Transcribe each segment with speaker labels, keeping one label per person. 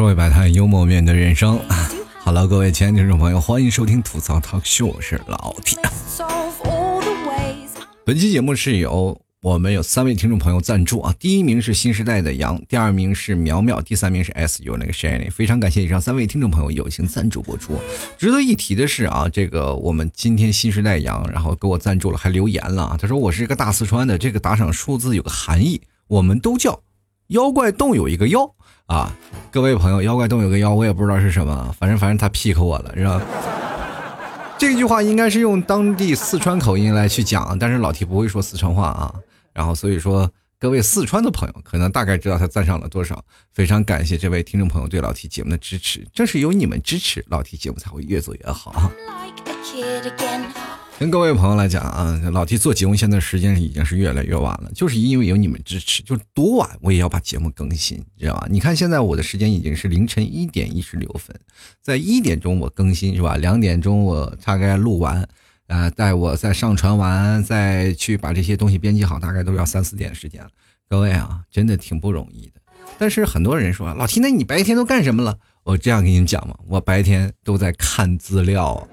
Speaker 1: 社会百态，幽默面对人生。好了，各位亲爱的听众朋友，欢迎收听吐槽 talk show，我是老铁。本期节目是由我们有三位听众朋友赞助啊，第一名是新时代的杨，第二名是苗苗，第三名是 S U 那个 Shanny。非常感谢以上三位听众朋友友情赞助播出。值得一提的是啊，这个我们今天新时代杨，然后给我赞助了，还留言了啊，他说我是一个大四川的，这个打赏数字有个含义，我们都叫妖怪洞有一个妖。啊，各位朋友，妖怪洞有个妖，我也不知道是什么，反正反正他 pick 我了，是吧？这句话应该是用当地四川口音来去讲，但是老提不会说四川话啊。然后所以说，各位四川的朋友可能大概知道他赞赏了多少。非常感谢这位听众朋友对老提节目的支持，正是有你们支持，老提节目才会越做越好。跟各位朋友来讲啊，老 T 做节目现在时间已经是越来越晚了，就是因为有你们支持，就多晚我也要把节目更新，知道吧？你看现在我的时间已经是凌晨一点一十六分，在一点钟我更新是吧？两点钟我大概录完，啊，待我再上传完，再去把这些东西编辑好，大概都要三四点时间了。各位啊，真的挺不容易的。但是很多人说老 T，那你白天都干什么了？我这样跟你们讲嘛，我白天都在看资料。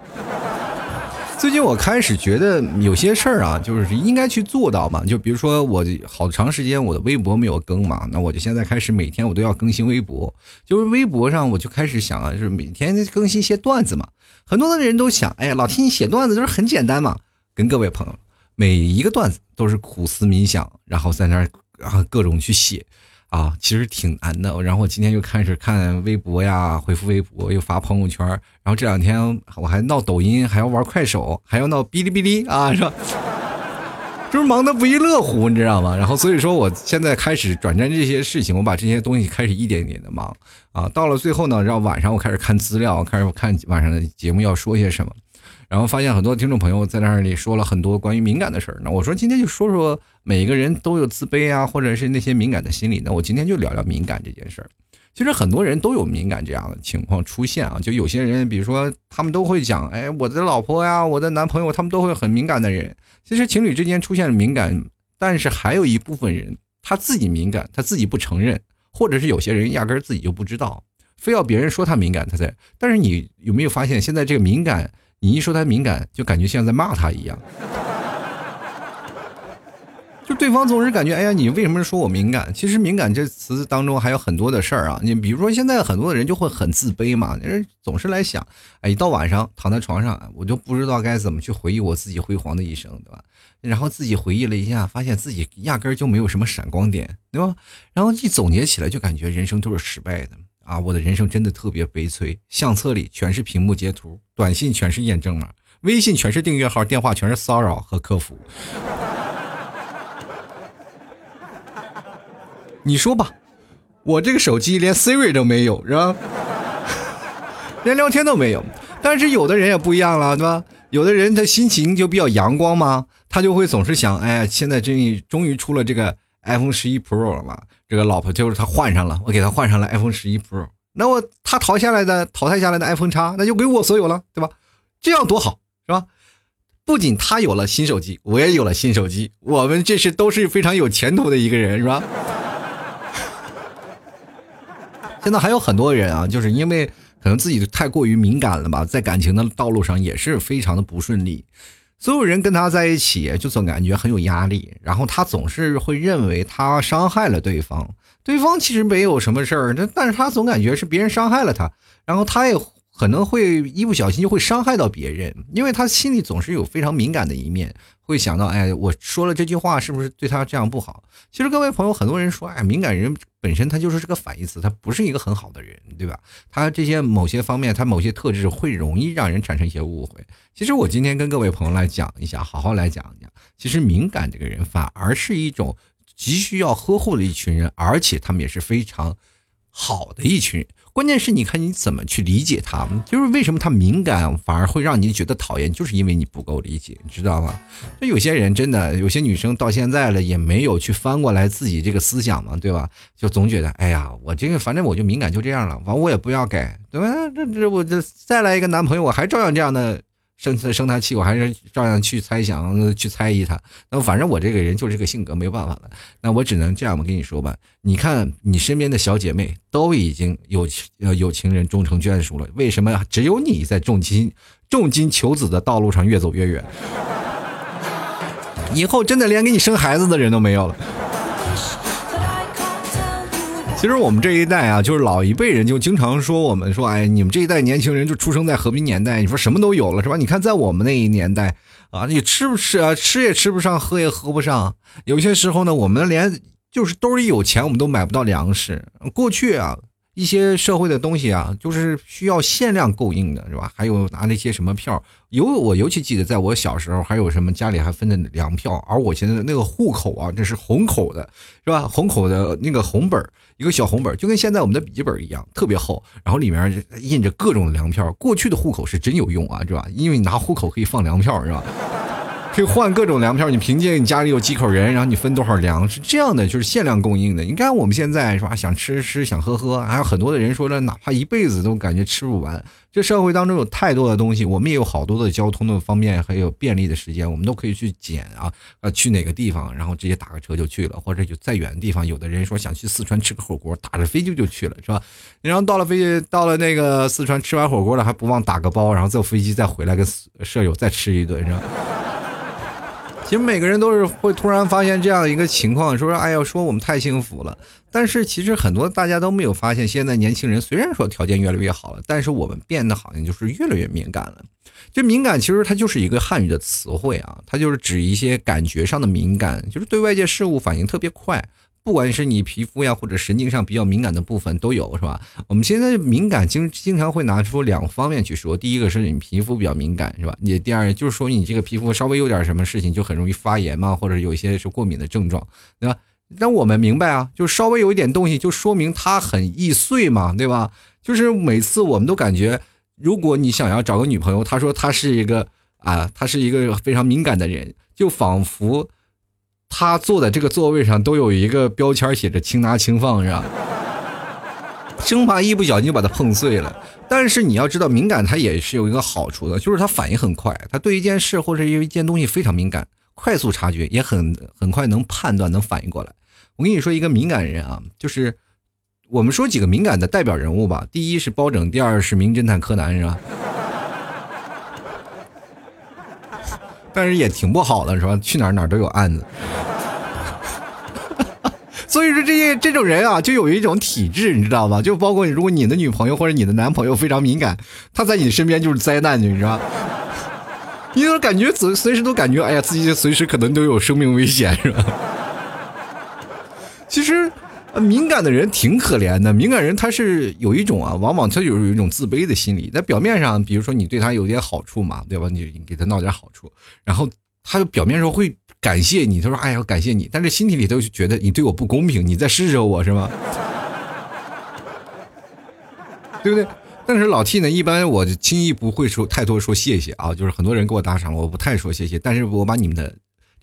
Speaker 1: 最近我开始觉得有些事儿啊，就是应该去做到嘛。就比如说我好长时间我的微博没有更嘛，那我就现在开始每天我都要更新微博。就是微博上我就开始想啊，就是每天更新一些段子嘛。很多的人都想，哎呀，老听你写段子就是很简单嘛。跟各位朋友，每一个段子都是苦思冥想，然后在那儿然后各种去写。啊，其实挺难的。然后我今天又开始看微博呀，回复微博，又发朋友圈。然后这两天我还闹抖音，还要玩快手，还要闹哔哩哔哩啊，是吧？就是忙得不亦乐乎，你知道吗？然后所以说，我现在开始转战这些事情，我把这些东西开始一点点的忙啊。到了最后呢，然后晚上我开始看资料，开始看晚上的节目要说些什么。然后发现很多听众朋友在那里说了很多关于敏感的事儿，那我说今天就说说每个人都有自卑啊，或者是那些敏感的心理，那我今天就聊聊敏感这件事儿。其实很多人都有敏感这样的情况出现啊，就有些人，比如说他们都会讲，哎，我的老婆呀，我的男朋友，他们都会很敏感的人。其实情侣之间出现了敏感，但是还有一部分人他自己敏感，他自己不承认，或者是有些人压根儿自己就不知道，非要别人说他敏感他才。但是你有没有发现，现在这个敏感？你一说他敏感，就感觉像在骂他一样，就对方总是感觉，哎呀，你为什么说我敏感？其实敏感这词当中还有很多的事儿啊。你比如说，现在很多的人就会很自卑嘛，人总是来想，哎，一到晚上躺在床上，我就不知道该怎么去回忆我自己辉煌的一生，对吧？然后自己回忆了一下，发现自己压根儿就没有什么闪光点，对吧？然后一总结起来，就感觉人生都是失败的。啊，我的人生真的特别悲催，相册里全是屏幕截图，短信全是验证码，微信全是订阅号，电话全是骚扰和客服。你说吧，我这个手机连 Siri 都没有，是吧？连聊天都没有。但是有的人也不一样了，对吧？有的人他心情就比较阳光嘛，他就会总是想，哎呀，现在终于终于出了这个 iPhone 十一 Pro 了嘛。这个老婆就是他换上了，我给他换上了 iPhone 十一 Pro，那我他淘下来的淘汰下来的 iPhone 叉，那就归我所有了，对吧？这样多好，是吧？不仅他有了新手机，我也有了新手机，我们这是都是非常有前途的一个人，是吧？现在还有很多人啊，就是因为可能自己太过于敏感了吧，在感情的道路上也是非常的不顺利。所有人跟他在一起，就总感觉很有压力，然后他总是会认为他伤害了对方，对方其实没有什么事儿，但但是他总感觉是别人伤害了他，然后他也可能会一不小心就会伤害到别人，因为他心里总是有非常敏感的一面。会想到，哎，我说了这句话是不是对他这样不好？其实各位朋友，很多人说，哎，敏感人本身他就是这个反义词，他不是一个很好的人，对吧？他这些某些方面，他某些特质会容易让人产生一些误会。其实我今天跟各位朋友来讲一下，好好来讲讲，其实敏感这个人反而是一种急需要呵护的一群人，而且他们也是非常好的一群人。关键是你看你怎么去理解他，就是为什么他敏感反而会让你觉得讨厌，就是因为你不够理解，你知道吗？就有些人真的，有些女生到现在了也没有去翻过来自己这个思想嘛，对吧？就总觉得，哎呀，我这个反正我就敏感就这样了，完我也不要改，对吧？这这我这再来一个男朋友，我还照样这样的生生他气，我还是照样去猜想，去猜疑他。那反正我这个人就是这个性格，没办法了。那我只能这样，我跟你说吧，你看你身边的小姐妹都已经有呃有情人终成眷属了，为什么只有你在重金重金求子的道路上越走越远？以后真的连给你生孩子的人都没有了。其实我们这一代啊，就是老一辈人就经常说我们说，哎，你们这一代年轻人就出生在和平年代，你说什么都有了是吧？你看在我们那一年代啊，你吃不吃啊？吃也吃不上，喝也喝不上。有些时候呢，我们连就是兜里有钱，我们都买不到粮食。过去啊。一些社会的东西啊，就是需要限量供应的，是吧？还有拿那些什么票，尤我尤其记得，在我小时候，还有什么家里还分的粮票，而我现在那个户口啊，这是红口的，是吧？红口的那个红本儿一个小红本就跟现在我们的笔记本一样，特别厚，然后里面印着各种粮票。过去的户口是真有用啊，是吧？因为你拿户口可以放粮票，是吧？可以换各种粮票，你凭借你家里有几口人，然后你分多少粮，是这样的，就是限量供应的。你看我们现在是吧，想吃吃，想喝喝，还有很多的人说了，哪怕一辈子都感觉吃不完。这社会当中有太多的东西，我们也有好多的交通的方便，还有便利的时间，我们都可以去捡啊，呃，去哪个地方，然后直接打个车就去了，或者就再远的地方，有的人说想去四川吃个火锅，打着飞机就去了，是吧？然后到了飞机，到了那个四川吃完火锅了，还不忘打个包，然后坐飞机再回来跟舍友再吃一顿，是吧？其实每个人都是会突然发现这样一个情况，说说哎呀，说我们太幸福了。但是其实很多大家都没有发现，现在年轻人虽然说条件越来越好了，但是我们变得好像就是越来越敏感了。这敏感其实它就是一个汉语的词汇啊，它就是指一些感觉上的敏感，就是对外界事物反应特别快。不管是你皮肤呀，或者神经上比较敏感的部分都有，是吧？我们现在敏感经经常会拿出两方面去说，第一个是你皮肤比较敏感，是吧？你第二就是说你这个皮肤稍微有点什么事情就很容易发炎嘛，或者有一些是过敏的症状，对吧？那我们明白啊，就稍微有一点东西就说明它很易碎嘛，对吧？就是每次我们都感觉，如果你想要找个女朋友，他说他是一个啊，他是一个非常敏感的人，就仿佛。他坐在这个座位上都有一个标签写着“轻拿轻放”是吧？生怕一不小心就把它碰碎了。但是你要知道，敏感它也是有一个好处的，就是它反应很快，它对一件事或者一件东西非常敏感，快速察觉，也很很快能判断，能反应过来。我跟你说，一个敏感人啊，就是我们说几个敏感的代表人物吧。第一是包拯，第二是名侦探柯南，是吧？但是也挺不好的，是吧？去哪儿哪儿都有案子，所以说这些这种人啊，就有一种体质，你知道吧？就包括如果你的女朋友或者你的男朋友非常敏感，他在你身边就是灾难，你知道？你都感觉随随时都感觉，哎呀，自己随时可能都有生命危险，是吧？其实。敏感的人挺可怜的，敏感人他是有一种啊，往往他有有一种自卑的心理。在表面上，比如说你对他有点好处嘛，对吧？你给他闹点好处，然后他表面上会感谢你，他说：“哎呀，感谢你。”但是心底里头就觉得你对我不公平，你在施舍我是吗？对不对？但是老 T 呢，一般我轻易不会说太多说谢谢啊，就是很多人给我打赏，我不太说谢谢，但是我把你们的。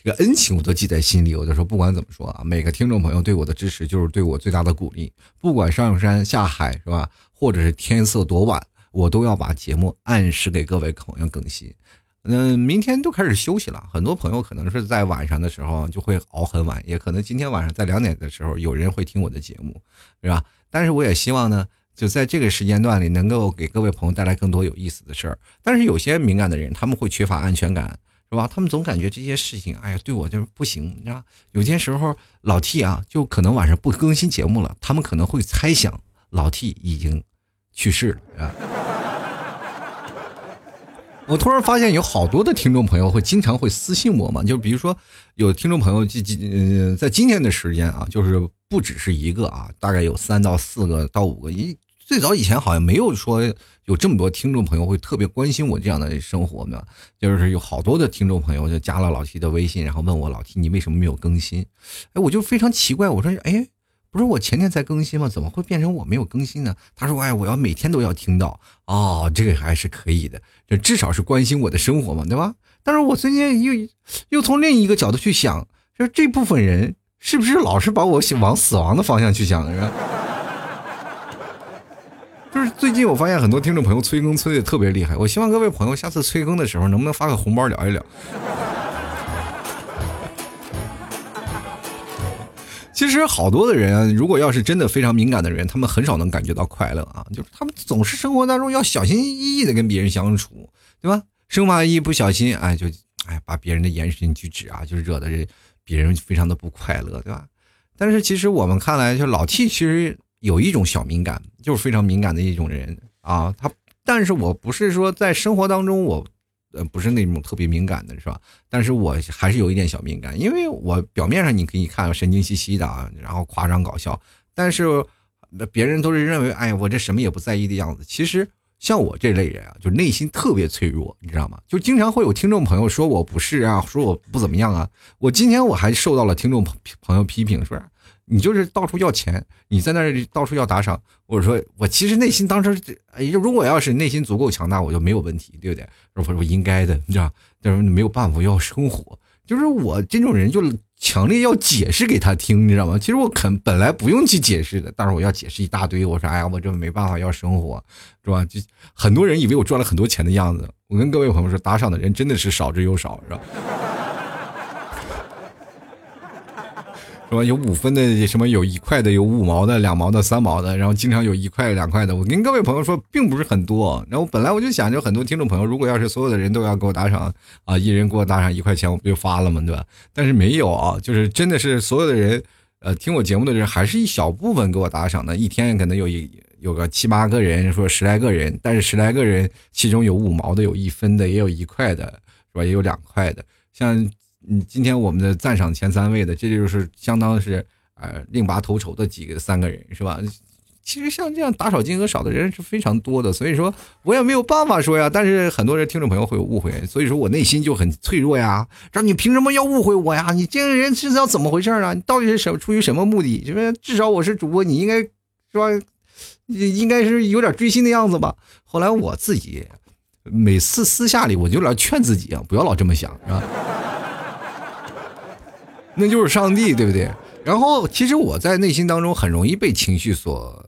Speaker 1: 这个恩情我都记在心里，我就说不管怎么说啊，每个听众朋友对我的支持就是对我最大的鼓励。不管上山下海是吧，或者是天色多晚，我都要把节目按时给各位朋友更新。嗯，明天都开始休息了，很多朋友可能是在晚上的时候就会熬很晚，也可能今天晚上在两点的时候有人会听我的节目，是吧？但是我也希望呢，就在这个时间段里能够给各位朋友带来更多有意思的事儿。但是有些敏感的人，他们会缺乏安全感。是吧？他们总感觉这些事情，哎呀，对我就是不行，你知道？有些时候老 T 啊，就可能晚上不更新节目了，他们可能会猜想老 T 已经去世了啊。我突然发现有好多的听众朋友会经常会私信我嘛，就比如说有听众朋友今今呃在今天的时间啊，就是不只是一个啊，大概有三到四个到五个，一最早以前好像没有说。有这么多听众朋友会特别关心我这样的生活呢，就是有好多的听众朋友就加了老 T 的微信，然后问我老 T 你为什么没有更新？哎，我就非常奇怪，我说哎，不是我前天才更新吗？怎么会变成我没有更新呢？他说哎，我要每天都要听到哦，这个还是可以的，这至少是关心我的生活嘛，对吧？但是我最近又又从另一个角度去想，就这部分人是不是老是把我往死亡的方向去想？是吧？就是最近我发现很多听众朋友催更催的特别厉害，我希望各位朋友下次催更的时候能不能发个红包聊一聊。其实好多的人，如果要是真的非常敏感的人，他们很少能感觉到快乐啊，就是他们总是生活当中要小心翼翼的跟别人相处，对吧？生怕一不小心，哎，就哎把别人的言行举止啊，就惹得人别人非常的不快乐，对吧？但是其实我们看来，就老 T 其实有一种小敏感，就是非常敏感的一种人啊。他，但是我不是说在生活当中我。呃，不是那种特别敏感的，是吧？但是我还是有一点小敏感，因为我表面上你可以看神经兮兮的啊，然后夸张搞笑，但是别人都是认为，哎，我这什么也不在意的样子。其实像我这类人啊，就内心特别脆弱，你知道吗？就经常会有听众朋友说我不是啊，说我不怎么样啊。我今天我还受到了听众朋朋友批评，说。你就是到处要钱，你在那儿到处要打赏。我说我其实内心当时，哎，如果要是内心足够强大，我就没有问题，对不对？我说我应该的，你知道，但是没有办法，要生活。就是我这种人，就强烈要解释给他听，你知道吗？其实我肯本来不用去解释的，但是我要解释一大堆。我说，哎呀，我这没办法要生活，是吧？就很多人以为我赚了很多钱的样子。我跟各位朋友说，打赏的人真的是少之又少，是吧？什么有五分的，什么有一块的，有五毛的，两毛的，三毛的，然后经常有一块两块的。我跟各位朋友说，并不是很多。然后本来我就想着，很多听众朋友，如果要是所有的人都要给我打赏啊，一人给我打赏一块钱，我不就发了吗？对吧？但是没有啊，就是真的是所有的人，呃，听我节目的人，还是一小部分给我打赏的。一天可能有一有个七八个人，说十来个人，但是十来个人其中有五毛的，有一分的，也有一块的，是吧？也有两块的，像。嗯，今天我们的赞赏前三位的，这就是相当是呃另拔头筹的几个三个人，是吧？其实像这样打赏金额少的人是非常多的，所以说我也没有办法说呀。但是很多人听众朋友会有误会，所以说我内心就很脆弱呀。说你凭什么要误会我呀？你这个人是要怎么回事啊？你到底是什么出于什么目的？就是至少我是主播，你应该是吧？应该是有点追星的样子吧？后来我自己每次私下里我就老劝自己啊，不要老这么想，是吧？那就是上帝，对不对？然后其实我在内心当中很容易被情绪所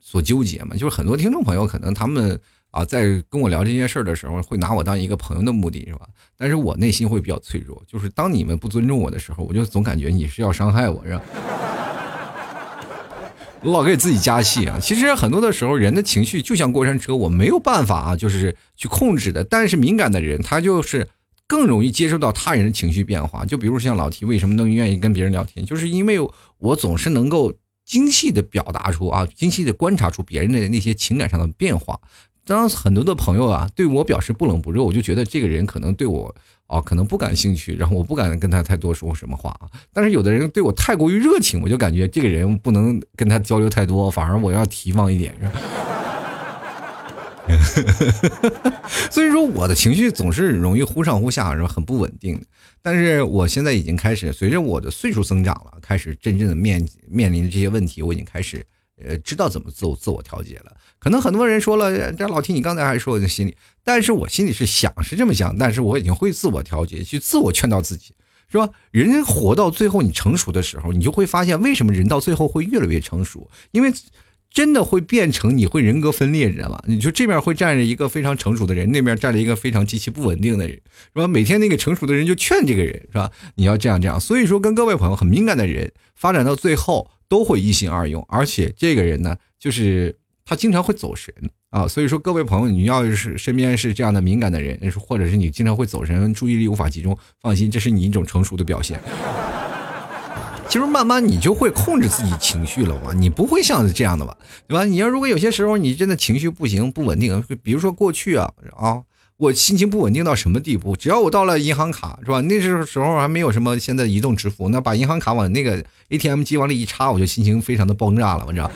Speaker 1: 所纠结嘛，就是很多听众朋友可能他们啊在跟我聊这件事儿的时候，会拿我当一个朋友的目的是吧？但是我内心会比较脆弱，就是当你们不尊重我的时候，我就总感觉你是要伤害我，是吧？我 老给自己加戏啊。其实很多的时候，人的情绪就像过山车，我没有办法啊，就是去控制的。但是敏感的人，他就是。更容易接受到他人的情绪变化，就比如像老提为什么能愿意跟别人聊天，就是因为我总是能够精细的表达出啊，精细的观察出别人的那些情感上的变化。当很多的朋友啊对我表示不冷不热，我就觉得这个人可能对我啊可能不感兴趣，然后我不敢跟他太多说什么话啊。但是有的人对我太过于热情，我就感觉这个人不能跟他交流太多，反而我要提防一点。所以说，我的情绪总是容易忽上忽下，是吧？很不稳定。但是我现在已经开始，随着我的岁数增长了，开始真正的面面临的这些问题，我已经开始呃知道怎么自我自我调节了。可能很多人说了，这老听你刚才还说我的心里，但是我心里是想是这么想，但是我已经会自我调节，去自我劝导自己，是吧？人活到最后，你成熟的时候，你就会发现为什么人到最后会越来越成熟，因为。真的会变成你会人格分裂，你知道吗？你就这边会站着一个非常成熟的人，那边站着一个非常极其不稳定的人，是吧？每天那个成熟的人就劝这个人，是吧？你要这样这样。所以说，跟各位朋友很敏感的人，发展到最后都会一心二用，而且这个人呢，就是他经常会走神啊。所以说，各位朋友，你要是身边是这样的敏感的人，或者是你经常会走神，注意力无法集中，放心，这是你一种成熟的表现。其实慢慢你就会控制自己情绪了嘛，你不会像这样的吧，对吧？你要如果有些时候你真的情绪不行不稳定，比如说过去啊啊，我心情不稳定到什么地步？只要我到了银行卡是吧？那时候时候还没有什么现在移动支付，那把银行卡往那个 ATM 机往里一插，我就心情非常的爆炸了，我知道。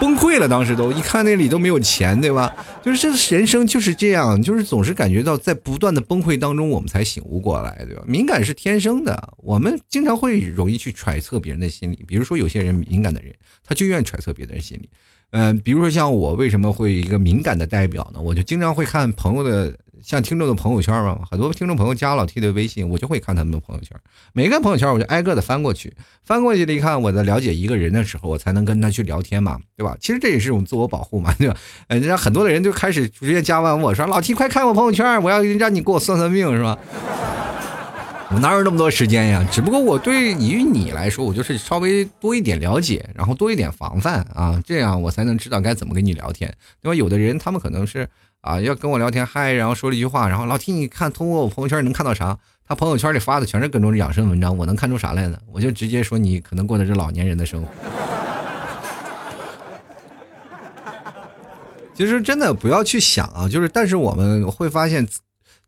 Speaker 1: 崩溃了，当时都一看那里都没有钱，对吧？就是这人生就是这样，就是总是感觉到在不断的崩溃当中，我们才醒悟过来，对吧？敏感是天生的，我们经常会容易去揣测别人的心理。比如说有些人敏感的人，他就愿意揣测别人心理。嗯，比如说像我为什么会一个敏感的代表呢？我就经常会看朋友的像听众的朋友圈嘛，很多听众朋友加老 T 的微信，我就会看他们的朋友圈。每个朋友圈我就挨个的翻过去，翻过去了一看，我在了解一个人的时候，我才能跟他去聊天嘛，对吧？其实这也是一种自我保护嘛，对吧？呃，让很多的人就开始直接加完我说老 T 快看我朋友圈，我要让你给我算算命，是吧？我哪有那么多时间呀？只不过我对于你来说，我就是稍微多一点了解，然后多一点防范啊，这样我才能知道该怎么跟你聊天，对吧？有的人他们可能是啊，要跟我聊天嗨，然后说了一句话，然后老听你看通过我朋友圈能看到啥？他朋友圈里发的全是各种养生文章，我能看出啥来呢？我就直接说你可能过的是老年人的生活。其实真的不要去想啊，就是但是我们会发现。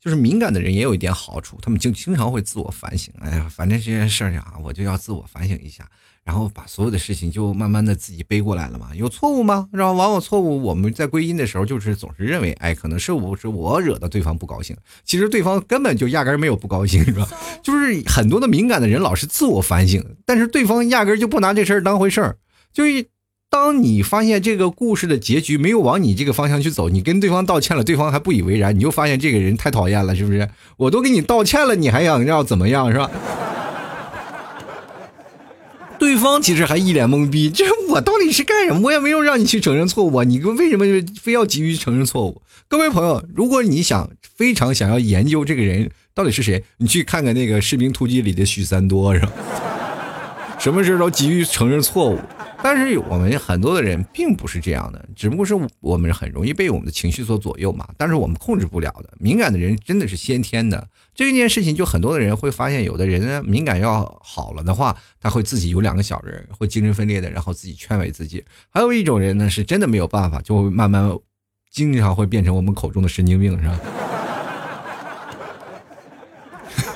Speaker 1: 就是敏感的人也有一点好处，他们就经常会自我反省。哎呀，反正这件事儿啊，我就要自我反省一下，然后把所有的事情就慢慢的自己背过来了嘛。有错误吗？然后往往错误，我们在归因的时候，就是总是认为，哎，可能是我是我惹的对方不高兴。其实对方根本就压根儿没有不高兴，是吧？就是很多的敏感的人老是自我反省，但是对方压根儿就不拿这事儿当回事儿，就一。当你发现这个故事的结局没有往你这个方向去走，你跟对方道歉了，对方还不以为然，你就发现这个人太讨厌了，是不是？我都给你道歉了，你还想要怎么样，是吧？对方其实还一脸懵逼，这我到底是干什么？我也没有让你去承认错误啊，你为什么非要急于承认错误？各位朋友，如果你想非常想要研究这个人到底是谁，你去看看那个《士兵突击》里的许三多，是吧？什么事都急于承认错误。但是我们很多的人并不是这样的，只不过是我们很容易被我们的情绪所左右嘛。但是我们控制不了的，敏感的人真的是先天的。这件事情就很多的人会发现，有的人呢敏感要好了的话，他会自己有两个小人，会精神分裂的，然后自己劝慰自己。还有一种人呢，是真的没有办法，就会慢慢经常会变成我们口中的神经病，是吧？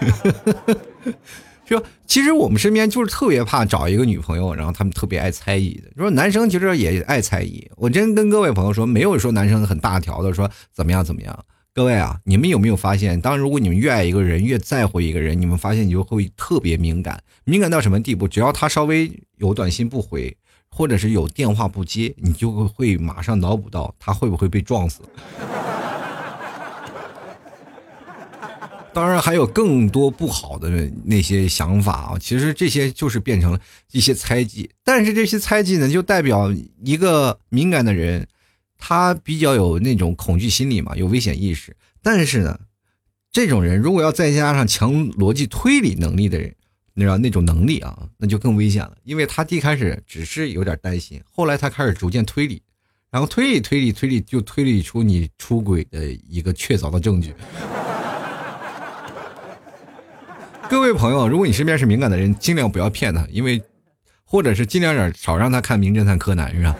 Speaker 1: 就其实我们身边就是特别怕找一个女朋友，然后他们特别爱猜疑的。说男生其实也爱猜疑。我真跟各位朋友说，没有说男生很大条的说怎么样怎么样。各位啊，你们有没有发现，当如果你们越爱一个人，越在乎一个人，你们发现你就会特别敏感，敏感到什么地步？只要他稍微有短信不回，或者是有电话不接，你就会马上脑补到他会不会被撞死。当然还有更多不好的那些想法啊，其实这些就是变成了一些猜忌。但是这些猜忌呢，就代表一个敏感的人，他比较有那种恐惧心理嘛，有危险意识。但是呢，这种人如果要再加上强逻辑推理能力的人，你知道那种能力啊，那就更危险了。因为他一开始只是有点担心，后来他开始逐渐推理，然后推理推理推理，就推理出你出轨的一个确凿的证据。各位朋友，如果你身边是敏感的人，尽量不要骗他，因为，或者是尽量点少让他看《名侦探柯南》，是吧？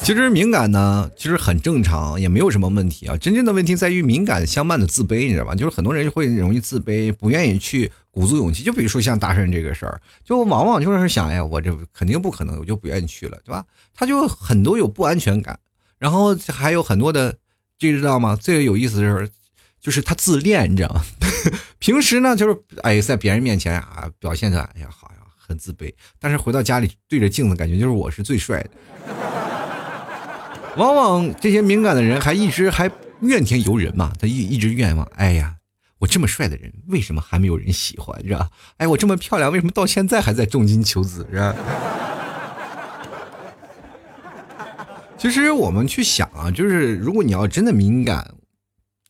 Speaker 1: 其实敏感呢，其实很正常，也没有什么问题啊。真正的问题在于敏感相伴的自卑，你知道吧？就是很多人会容易自卑，不愿意去鼓足勇气。就比如说像大圣这个事儿，就往往就是想，哎，我这肯定不可能，我就不愿意去了，对吧？他就很多有不安全感，然后还有很多的。这知道吗？最有意思的是，就是他自恋，你知道吗？平时呢，就是哎，在别人面前啊，表现的哎呀，好呀，很自卑。但是回到家里，对着镜子，感觉就是我是最帅的。往往这些敏感的人还一直还怨天尤人嘛，他一一直怨望，哎呀，我这么帅的人，为什么还没有人喜欢？是吧？哎，我这么漂亮，为什么到现在还在重金求子？是吧？其实我们去想啊，就是如果你要真的敏感，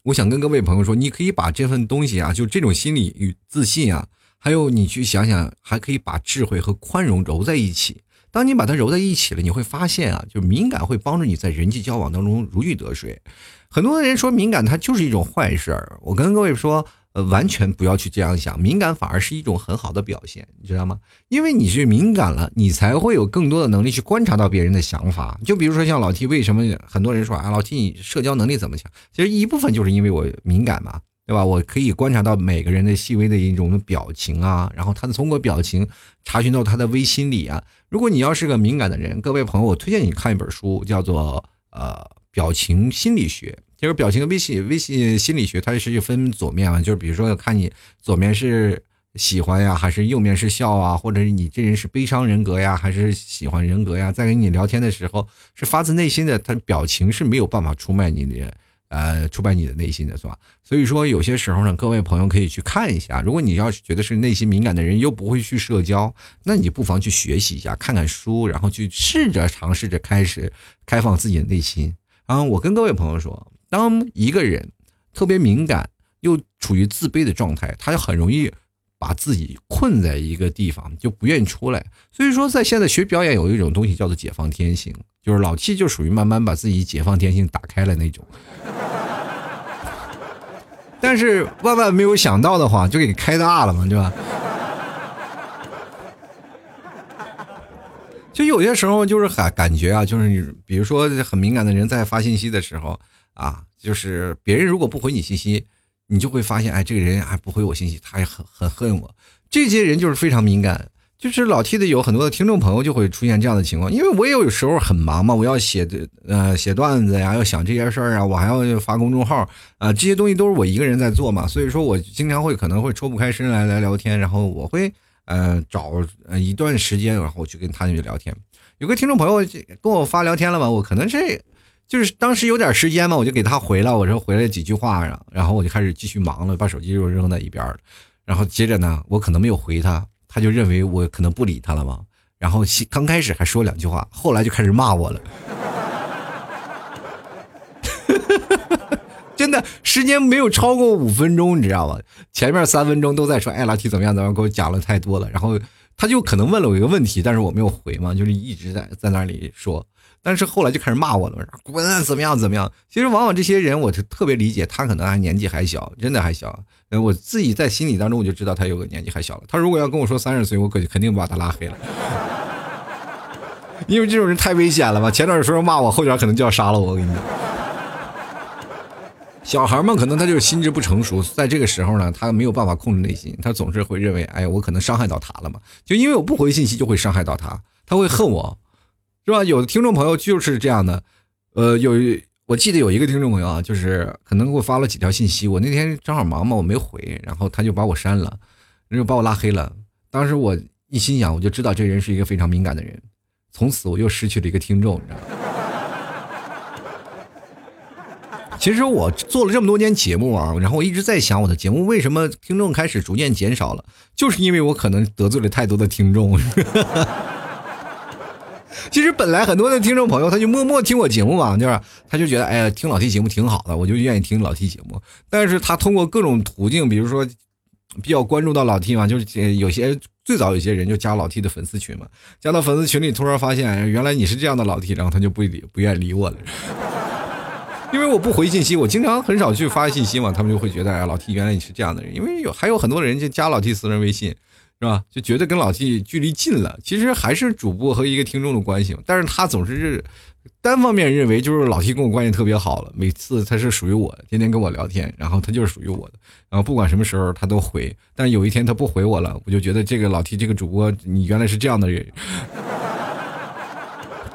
Speaker 1: 我想跟各位朋友说，你可以把这份东西啊，就这种心理与自信啊，还有你去想想，还可以把智慧和宽容揉在一起。当你把它揉在一起了，你会发现啊，就敏感会帮助你在人际交往当中如鱼得水。很多人说敏感它就是一种坏事儿，我跟各位说。呃，完全不要去这样想，敏感反而是一种很好的表现，你知道吗？因为你是敏感了，你才会有更多的能力去观察到别人的想法。就比如说像老 T，为什么很多人说啊，老 T 你社交能力怎么强？其实一部分就是因为我敏感嘛，对吧？我可以观察到每个人的细微的一种表情啊，然后他通过表情查询到他的微心理啊。如果你要是个敏感的人，各位朋友，我推荐你看一本书，叫做呃表情心理学。就是表情的微信微信心理学，它是分左面嘛，就是比如说看你左面是喜欢呀，还是右面是笑啊，或者是你这人是悲伤人格呀，还是喜欢人格呀？在跟你聊天的时候是发自内心的，他表情是没有办法出卖你的。呃，出卖你的内心的是吧？所以说，有些时候呢，各位朋友可以去看一下。如果你要是觉得是内心敏感的人，又不会去社交，那你不妨去学习一下，看看书，然后去试着尝试着开始开放自己的内心。然后我跟各位朋友说，当一个人特别敏感又处于自卑的状态，他就很容易把自己困在一个地方，就不愿意出来。所以说，在现在学表演有一种东西叫做解放天性，就是老七就属于慢慢把自己解放天性打开了那种。但是万万没有想到的话，就给开大了嘛，对吧？就有些时候就是感感觉啊，就是比如说很敏感的人在发信息的时候啊，就是别人如果不回你信息，你就会发现，哎，这个人还不回我信息，他也很很恨我。这些人就是非常敏感。就是老 T 的有很多的听众朋友就会出现这样的情况，因为我也有时候很忙嘛，我要写的呃写段子呀，要想这些事儿啊，我还要发公众号啊，这些东西都是我一个人在做嘛，所以说我经常会可能会抽不开身来来聊天，然后我会呃找呃一段时间，然后去跟他去聊天。有个听众朋友跟我发聊天了嘛，我可能是就是当时有点时间嘛，我就给他回了，我说回了几句话，然后我就开始继续忙了，把手机就扔在一边了，然后接着呢，我可能没有回他。他就认为我可能不理他了嘛，然后刚开始还说两句话，后来就开始骂我了。真的，时间没有超过五分钟，你知道吗？前面三分钟都在说哎，老 T 怎么样怎么样，给我讲了太多了。然后他就可能问了我一个问题，但是我没有回嘛，就是一直在在那里说。但是后来就开始骂我了，滚，怎么样怎么样？其实往往这些人，我就特别理解，他可能还年纪还小，真的还小。我自己在心里当中，我就知道他有个年纪还小了。他如果要跟我说三十岁，我可肯定把他拉黑了，因为这种人太危险了嘛。前段时候骂我，后边可能就要杀了我。我跟你讲，小孩们可能他就是心智不成熟，在这个时候呢，他没有办法控制内心，他总是会认为，哎，我可能伤害到他了嘛。就因为我不回信息，就会伤害到他，他会恨我。是吧？有的听众朋友就是这样的，呃，有我记得有一个听众朋友啊，就是可能给我发了几条信息，我那天正好忙嘛，我没回，然后他就把我删了，然后把我拉黑了。当时我一心想，我就知道这人是一个非常敏感的人，从此我又失去了一个听众，你知道吗？其实我做了这么多年节目啊，然后我一直在想，我的节目为什么听众开始逐渐减少了，就是因为我可能得罪了太多的听众。其实本来很多的听众朋友，他就默默听我节目嘛，就是他就觉得，哎呀，听老 T 节目挺好的，我就愿意听老 T 节目。但是他通过各种途径，比如说比较关注到老 T 嘛，就是有些最早有些人就加老 T 的粉丝群嘛，加到粉丝群里，突然发现原来你是这样的老 T，然后他就不理不愿意理我了，因为我不回信息，我经常很少去发信息嘛，他们就会觉得，哎，老 T 原来你是这样的人，因为有还有很多人就加老 T 私人微信。是吧？就觉得跟老 T 距离近了，其实还是主播和一个听众的关系。但是他总是单方面认为，就是老 T 跟我关系特别好了。每次他是属于我，天天跟我聊天，然后他就是属于我的。然后不管什么时候他都回。但有一天他不回我了，我就觉得这个老 T 这个主播，你原来是这样的人。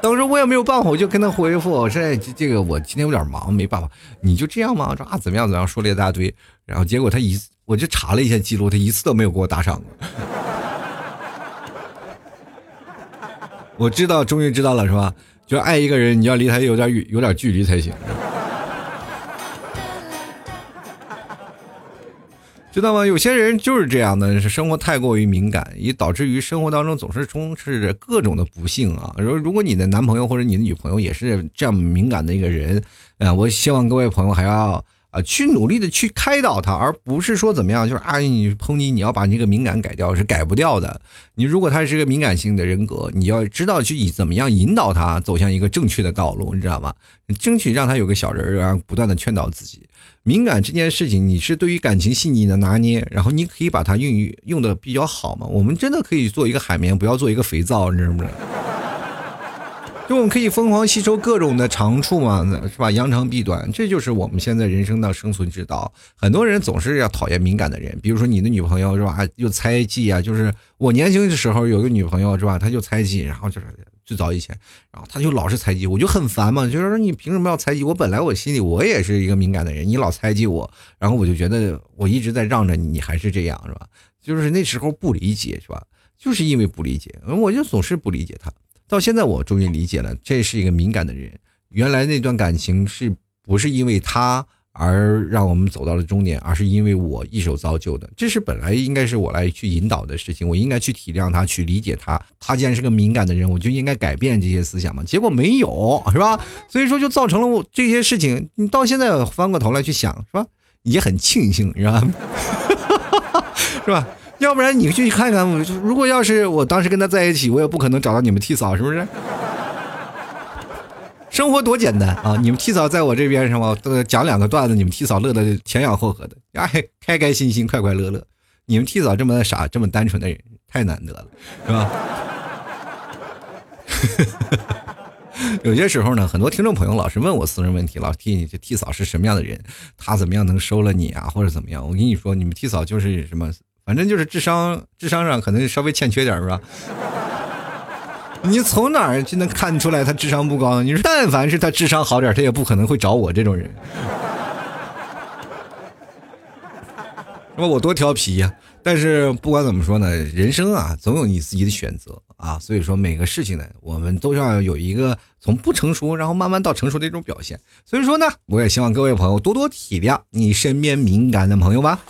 Speaker 1: 当时我也没有办法，我就跟他回复，我说这这个我今天有点忙，没办法。你就这样吗？说啊怎么样怎么样，说了一大堆。然后结果他一。我就查了一下记录，他一次都没有给我打赏过。我知道，终于知道了，是吧？就爱一个人，你要离他有点远有点距离才行，知道吗？有些人就是这样的，是生活太过于敏感，也导致于生活当中总是充斥着各种的不幸啊。如如果你的男朋友或者你的女朋友也是这样敏感的一个人，啊，我希望各位朋友还要。啊，去努力的去开导他，而不是说怎么样，就是啊，你抨击，你要把那个敏感改掉，是改不掉的。你如果他是个敏感性的人格，你要知道去以怎么样引导他走向一个正确的道路，你知道吗？争取让他有个小人儿，然后不断的劝导自己。敏感这件事情，你是对于感情细腻的拿捏，然后你可以把它运用的比较好嘛。我们真的可以做一个海绵，不要做一个肥皂，你知道吗？就我们可以疯狂吸收各种的长处嘛，是吧？扬长避短，这就是我们现在人生的生存之道。很多人总是要讨厌敏感的人，比如说你的女朋友是吧？又猜忌啊，就是我年轻的时候有个女朋友是吧？她就猜忌，然后就是最早以前，然后他就老是猜忌，我就很烦嘛，就是说你凭什么要猜忌我？本来我心里我也是一个敏感的人，你老猜忌我，然后我就觉得我一直在让着你，你还是这样是吧？就是那时候不理解是吧？就是因为不理解，我就总是不理解他。到现在我终于理解了，这是一个敏感的人。原来那段感情是不是因为他？而让我们走到了终点，而是因为我一手造就的，这是本来应该是我来去引导的事情，我应该去体谅他，去理解他。他既然是个敏感的人，我就应该改变这些思想嘛。结果没有，是吧？所以说就造成了我这些事情。你到现在翻过头来去想，是吧？也很庆幸，是吧？是吧？要不然你去看看，如果要是我当时跟他在一起，我也不可能找到你们替嫂，是不是？生活多简单啊！你们替嫂在我这边是吧？讲两个段子，你们替嫂乐的前仰后合的，哎，开开心心，快快乐乐。你们替嫂这么傻，这么单纯的人，太难得了，是吧？有些时候呢，很多听众朋友老是问我私人问题，老替你这替嫂是什么样的人？他怎么样能收了你啊，或者怎么样？我跟你说，你们替嫂就是什么，反正就是智商，智商上可能稍微欠缺点，是吧？你从哪儿就能看出来他智商不高？你说，但凡是他智商好点，他也不可能会找我这种人。说我多调皮呀！但是不管怎么说呢，人生啊，总有你自己的选择啊。所以说，每个事情呢，我们都要有一个从不成熟，然后慢慢到成熟的一种表现。所以说呢，我也希望各位朋友多多体谅你身边敏感的朋友吧。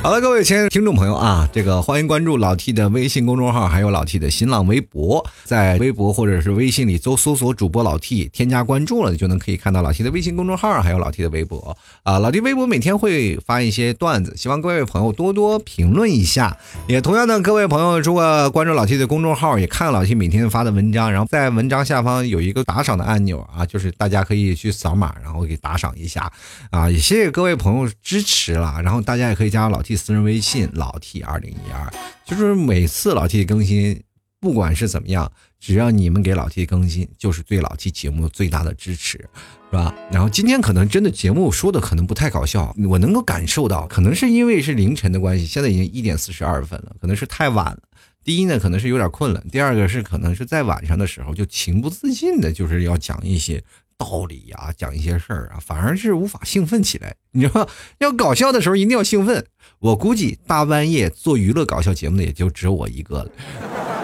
Speaker 1: 好了，各位亲爱的听众朋友啊，这个欢迎关注老 T 的微信公众号，还有老 T 的新浪微博，在微博或者是微信里搜搜索主播老 T，添加关注了就能可以看到老 T 的微信公众号，还有老 T 的微博啊。老 T 微博每天会发一些段子，希望各位朋友多多评论一下。也同样的，各位朋友如果关注老 T 的公众号，也看老 T 每天发的文章，然后在文章下方有一个打赏的按钮啊，就是大家可以去扫码，然后给打赏一下啊。也谢谢各位朋友支持了，然后大家也可以加入老私人微信。老 T 二零一二，就是每次老 T 更新，不管是怎么样，只要你们给老 T 更新，就是对老 T 节目最大的支持，是吧？然后今天可能真的节目说的可能不太搞笑，我能够感受到，可能是因为是凌晨的关系，现在已经一点四十二分了，可能是太晚了。第一呢，可能是有点困了；第二个是可能是在晚上的时候就情不自禁的，就是要讲一些。道理啊，讲一些事儿啊，反而是无法兴奋起来。你知道，要搞笑的时候一定要兴奋。我估计大半夜做娱乐搞笑节目的也就只有我一个了。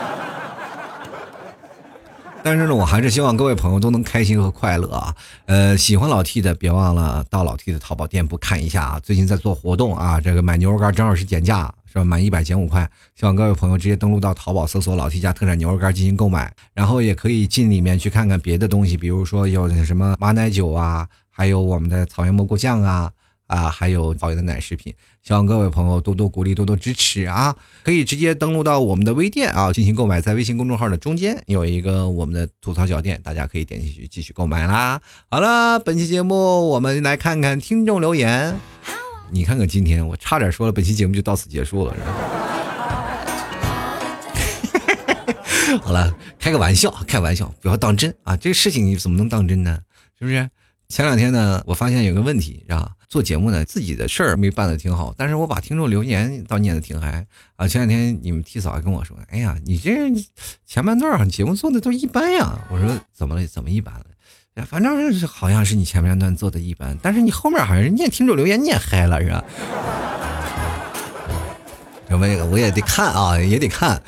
Speaker 1: 但是呢，我还是希望各位朋友都能开心和快乐啊。呃，喜欢老 T 的，别忘了到老 T 的淘宝店铺看一下啊。最近在做活动啊，这个买牛肉干正好是减价。是吧？满一百减五块，希望各位朋友直接登录到淘宝搜索“老 T 家特产牛肉干”进行购买，然后也可以进里面去看看别的东西，比如说有什么马奶酒啊，还有我们的草原蘑菇酱啊，啊，还有草原的奶食品。希望各位朋友多多鼓励，多多支持啊！可以直接登录到我们的微店啊进行购买，在微信公众号的中间有一个我们的吐槽小店，大家可以点进去继续购买啦。好了，本期节目我们来看看听众留言。你看看今天，我差点说了，本期节目就到此结束了。好了，开个玩笑，开玩笑，不要当真啊！这个事情你怎么能当真呢？是不是？前两天呢，我发现有个问题，啊？做节目呢，自己的事儿没办的挺好，但是我把听众留言倒念的挺嗨啊！前两天你们替嫂还跟我说：“哎呀，你这前半段节目做的都一般呀。”我说：“怎么了？怎么一般了？”反正是好像是你前半段做的一般，但是你后面好像是念听众留言念嗨了，是吧？什么那个我也得看啊，也得看，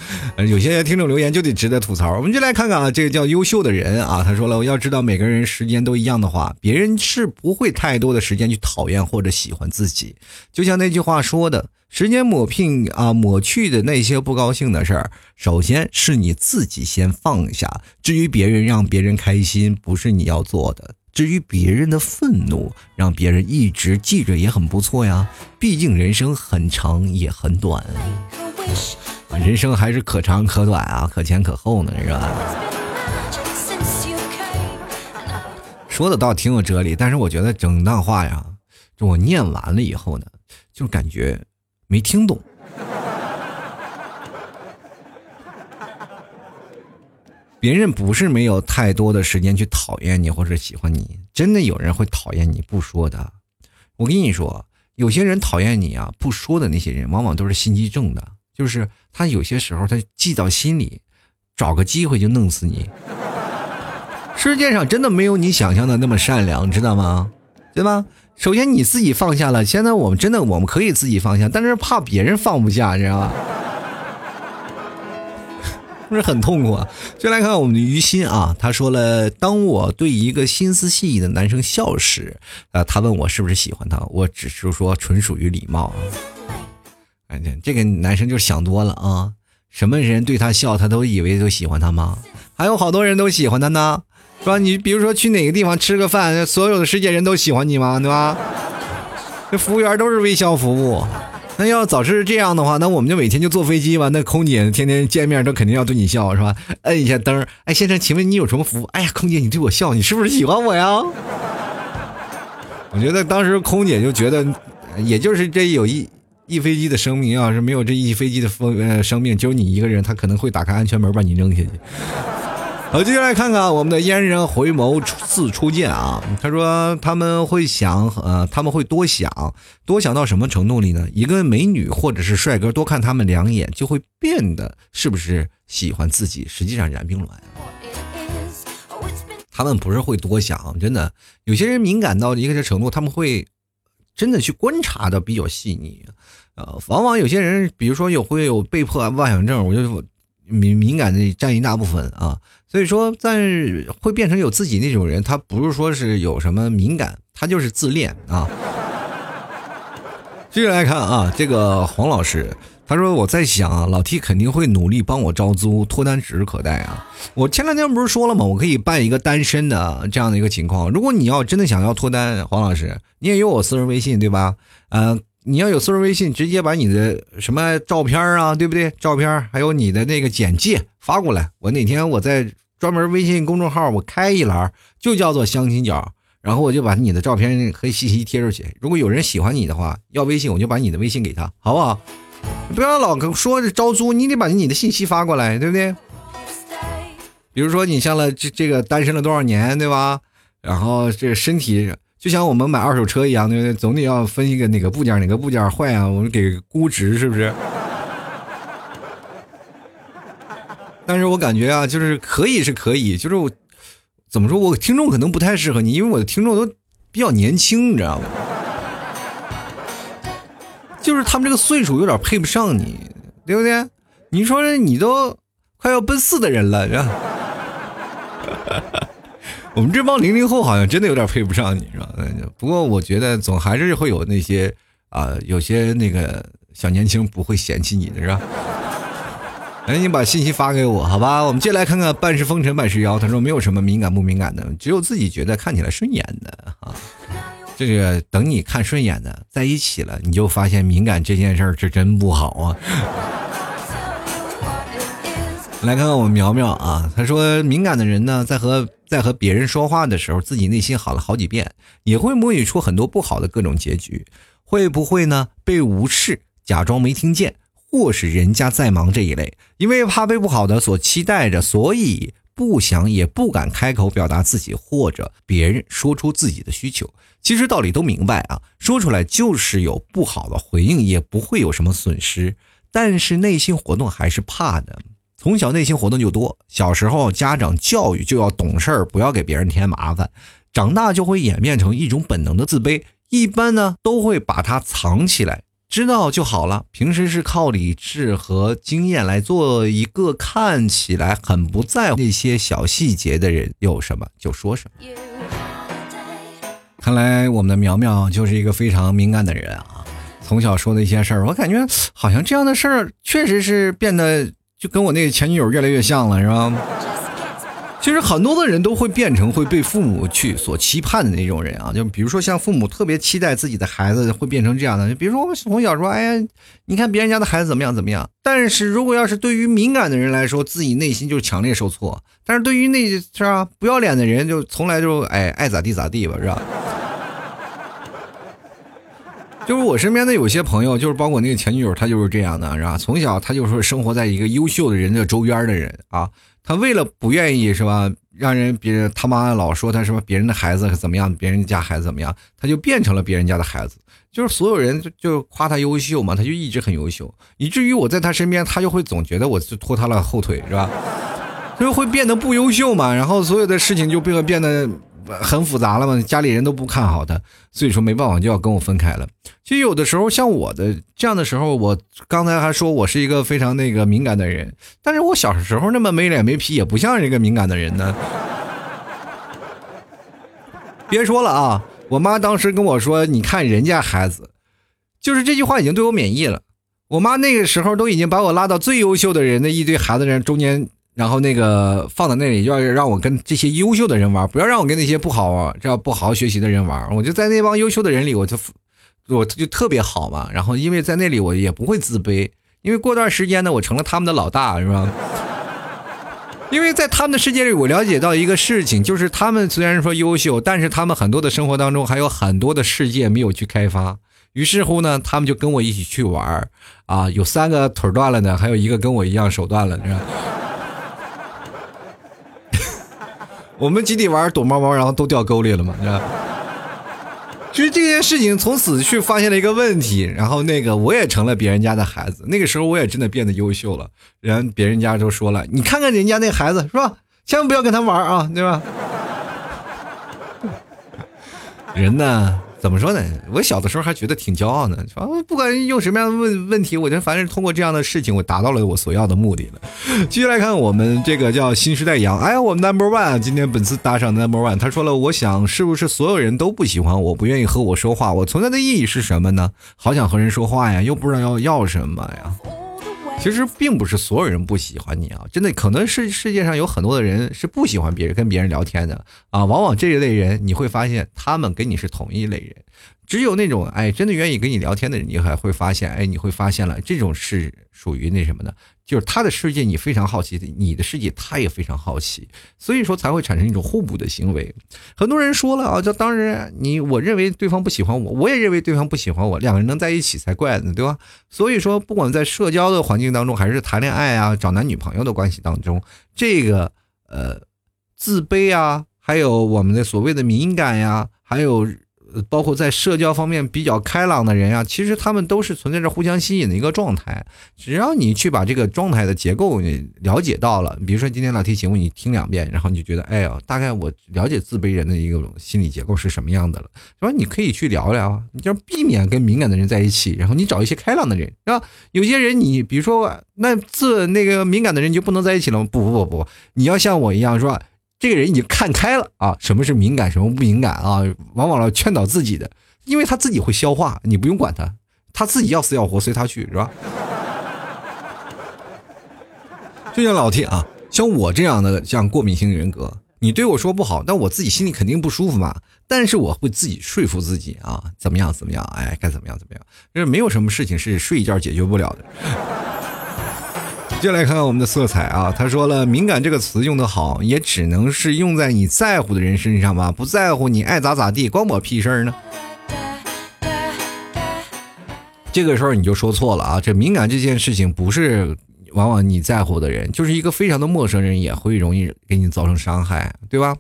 Speaker 1: 有些听众留言就得值得吐槽。我们就来看看啊，这个叫优秀的人啊，他说了，我要知道每个人时间都一样的话，别人是不会太多的时间去讨厌或者喜欢自己。就像那句话说的。时间抹平啊，抹去的那些不高兴的事儿，首先是你自己先放下。至于别人让别人开心，不是你要做的；至于别人的愤怒，让别人一直记着也很不错呀。毕竟人生很长也很短，人生还是可长可短啊，可前可后呢，是吧？说的倒挺有哲理，但是我觉得整段话呀，就我念完了以后呢，就感觉。没听懂，别人不是没有太多的时间去讨厌你或者喜欢你，真的有人会讨厌你不说的。我跟你说，有些人讨厌你啊，不说的那些人，往往都是心机重的，就是他有些时候他记到心里，找个机会就弄死你。世界上真的没有你想象的那么善良，知道吗？对吧？首先你自己放下了，现在我们真的我们可以自己放下，但是怕别人放不下，知道吗？不 是很痛苦啊！就来看我们的于心啊，他说了：“当我对一个心思细腻的男生笑时，啊，他问我是不是喜欢他，我只是说纯属于礼貌啊。哎，这个男生就想多了啊！什么人对他笑，他都以为都喜欢他吗？还有好多人都喜欢他呢，是吧？你比如说去哪个地方吃个饭，所有的世界人都喜欢你吗？对吧？这服务员都是微笑服务。”那要早是这样的话，那我们就每天就坐飞机吧。那空姐天天见面都肯定要对你笑，是吧？摁一下灯，哎，先生，请问你有什么服务？哎呀，空姐你对我笑，你是不是喜欢我呀？我觉得当时空姐就觉得，也就是这有一一飞机的生命，要是没有这一飞机的风呃生命，只有你一个人，他可能会打开安全门把你扔下去。好，接下来看看我们的嫣然回眸似初见啊。他说他们会想，呃，他们会多想，多想到什么程度里呢？一个美女或者是帅哥多看他们两眼，就会变得是不是喜欢自己？实际上然并卵。他们不是会多想，真的，有些人敏感到一个程度，他们会真的去观察的比较细腻。呃，往往有些人，比如说有会有被迫妄想症，我就敏敏感的占一大部分啊。所以说，但是会变成有自己那种人，他不是说是有什么敏感，他就是自恋啊。接着来看啊，这个黄老师他说：“我在想啊，老 T 肯定会努力帮我招租，脱单指日可待啊。我前两天不是说了吗？我可以办一个单身的这样的一个情况。如果你要真的想要脱单，黄老师你也有我私人微信对吧？嗯，你要有私人微信，直接把你的什么照片啊，对不对？照片还有你的那个简介。”发过来，我哪天我在专门微信公众号我开一栏，就叫做相亲角，然后我就把你的照片和信息贴出去。如果有人喜欢你的话，要微信我就把你的微信给他，好不好？不要老说招租，你得把你的信息发过来，对不对？比如说你像了这这个单身了多少年，对吧？然后这身体就像我们买二手车一样，对不对？总得要分一个哪个部件哪个部件坏啊，我们给估值，是不是？但是我感觉啊，就是可以是可以，就是我怎么说，我听众可能不太适合你，因为我的听众都比较年轻，你知道吗？就是他们这个岁数有点配不上你，对不对？你说你都快要奔四的人了，是吧？我们这帮零零后好像真的有点配不上你，是吧？不过我觉得总还是会有那些啊，有些那个小年轻不会嫌弃你的，是吧？赶紧把信息发给我，好吧？我们接下来看看半是风尘半是妖。他说没有什么敏感不敏感的，只有自己觉得看起来顺眼的啊。这个等你看顺眼的在一起了，你就发现敏感这件事儿是真不好啊。来看看我们苗苗啊，他说敏感的人呢，在和在和别人说话的时候，自己内心好了好几遍，也会模拟出很多不好的各种结局。会不会呢？被无视，假装没听见。或是人家在忙这一类，因为怕被不好的所期待着，所以不想也不敢开口表达自己，或者别人说出自己的需求。其实道理都明白啊，说出来就是有不好的回应，也不会有什么损失。但是内心活动还是怕的，从小内心活动就多。小时候家长教育就要懂事儿，不要给别人添麻烦。长大就会演变成一种本能的自卑，一般呢都会把它藏起来。知道就好了。平时是靠理智和经验来做一个看起来很不在乎那些小细节的人，有什么就说什么。看来我们的苗苗就是一个非常敏感的人啊。从小说的一些事儿，我感觉好像这样的事儿确实是变得跟我那个前女友越来越像了，是吧？其实很多的人都会变成会被父母去所期盼的那种人啊，就比如说像父母特别期待自己的孩子会变成这样的，比如说我从小说，哎呀，你看别人家的孩子怎么样怎么样。但是如果要是对于敏感的人来说，自己内心就强烈受挫；但是对于那是吧不要脸的人，就从来就哎爱咋地咋地吧，是吧？就是我身边的有些朋友，就是包括那个前女友，她就是这样的，是吧？从小她就是生活在一个优秀的人的周边的人啊。她为了不愿意是吧，让人别人他妈老说她什么别人的孩子怎么样，别人家孩子怎么样，她就变成了别人家的孩子，就是所有人就就夸她优秀嘛，她就一直很优秀，以至于我在她身边，她就会总觉得我是拖她了后腿，是吧？就会变得不优秀嘛，然后所有的事情就变得变得很复杂了嘛，家里人都不看好他，所以说没办法就要跟我分开了。其实有的时候像我的这样的时候，我刚才还说我是一个非常那个敏感的人，但是我小时候那么没脸没皮，也不像一个敏感的人呢。别说了啊，我妈当时跟我说：“你看人家孩子，就是这句话已经对我免疫了。”我妈那个时候都已经把我拉到最优秀的人的一堆孩子人中间。然后那个放在那里，要让我跟这些优秀的人玩，不要让我跟那些不好这样不好好学习的人玩。我就在那帮优秀的人里，我就我就特别好嘛。然后因为在那里，我也不会自卑，因为过段时间呢，我成了他们的老大，是吧？因为在他们的世界里，我了解到一个事情，就是他们虽然说优秀，但是他们很多的生活当中还有很多的世界没有去开发。于是乎呢，他们就跟我一起去玩啊，有三个腿断了的，还有一个跟我一样手断了，是吧？我们集体玩躲猫猫，然后都掉沟里了嘛？你知道？其实这件事情从此去发现了一个问题，然后那个我也成了别人家的孩子。那个时候我也真的变得优秀了，人别人家都说了：“你看看人家那孩子是吧？千万不要跟他玩啊，对吧？” 人呢？怎么说呢？我小的时候还觉得挺骄傲呢，说不管用什么样的问问题，我就反正通过这样的事情，我达到了我所要的目的了。继续来看我们这个叫新时代羊，哎，我们 Number One 今天本次搭上 Number One，他说了，我想是不是所有人都不喜欢我，不愿意和我说话？我存在的意义是什么呢？好想和人说话呀，又不知道要要什么呀。其实并不是所有人不喜欢你啊，真的可能是世界上有很多的人是不喜欢别人跟别人聊天的啊。往往这一类人，你会发现他们跟你是同一类人。只有那种哎，真的愿意跟你聊天的人，你还会发现，哎，你会发现了，这种是属于那什么的，就是他的世界你非常好奇，你的世界他也非常好奇，所以说才会产生一种互补的行为。很多人说了啊，就当然你我认为对方不喜欢我，我也认为对方不喜欢我，两个人能在一起才怪呢，对吧？所以说，不管在社交的环境当中，还是谈恋爱啊、找男女朋友的关系当中，这个呃自卑啊，还有我们的所谓的敏感呀，还有。呃包括在社交方面比较开朗的人啊，其实他们都是存在着互相吸引的一个状态。只要你去把这个状态的结构了解到了，比如说今天老提醒你听两遍，然后你就觉得，哎呀，大概我了解自卑人的一个心理结构是什么样的了，是吧？你可以去聊聊，你就避免跟敏感的人在一起，然后你找一些开朗的人，是吧？有些人你比如说那自那个敏感的人你就不能在一起了吗？不不不不，你要像我一样，是吧？这个人已经看开了啊，什么是敏感，什么不敏感啊？往往要劝导自己的，因为他自己会消化，你不用管他，他自己要死要活随他去，是吧？就像老铁啊，像我这样的像过敏性人格，你对我说不好，但我自己心里肯定不舒服嘛。但是我会自己说服自己啊，怎么样怎么样，哎，该怎么样怎么样，就是没有什么事情是睡一觉解决不了的。接下来看看我们的色彩啊，他说了，敏感这个词用的好，也只能是用在你在乎的人身上吧，不在乎你爱咋咋地，关我屁事儿呢。这个时候你就说错了啊，这敏感这件事情不是往往你在乎的人，就是一个非常的陌生人也会容易给你造成伤害，对吧？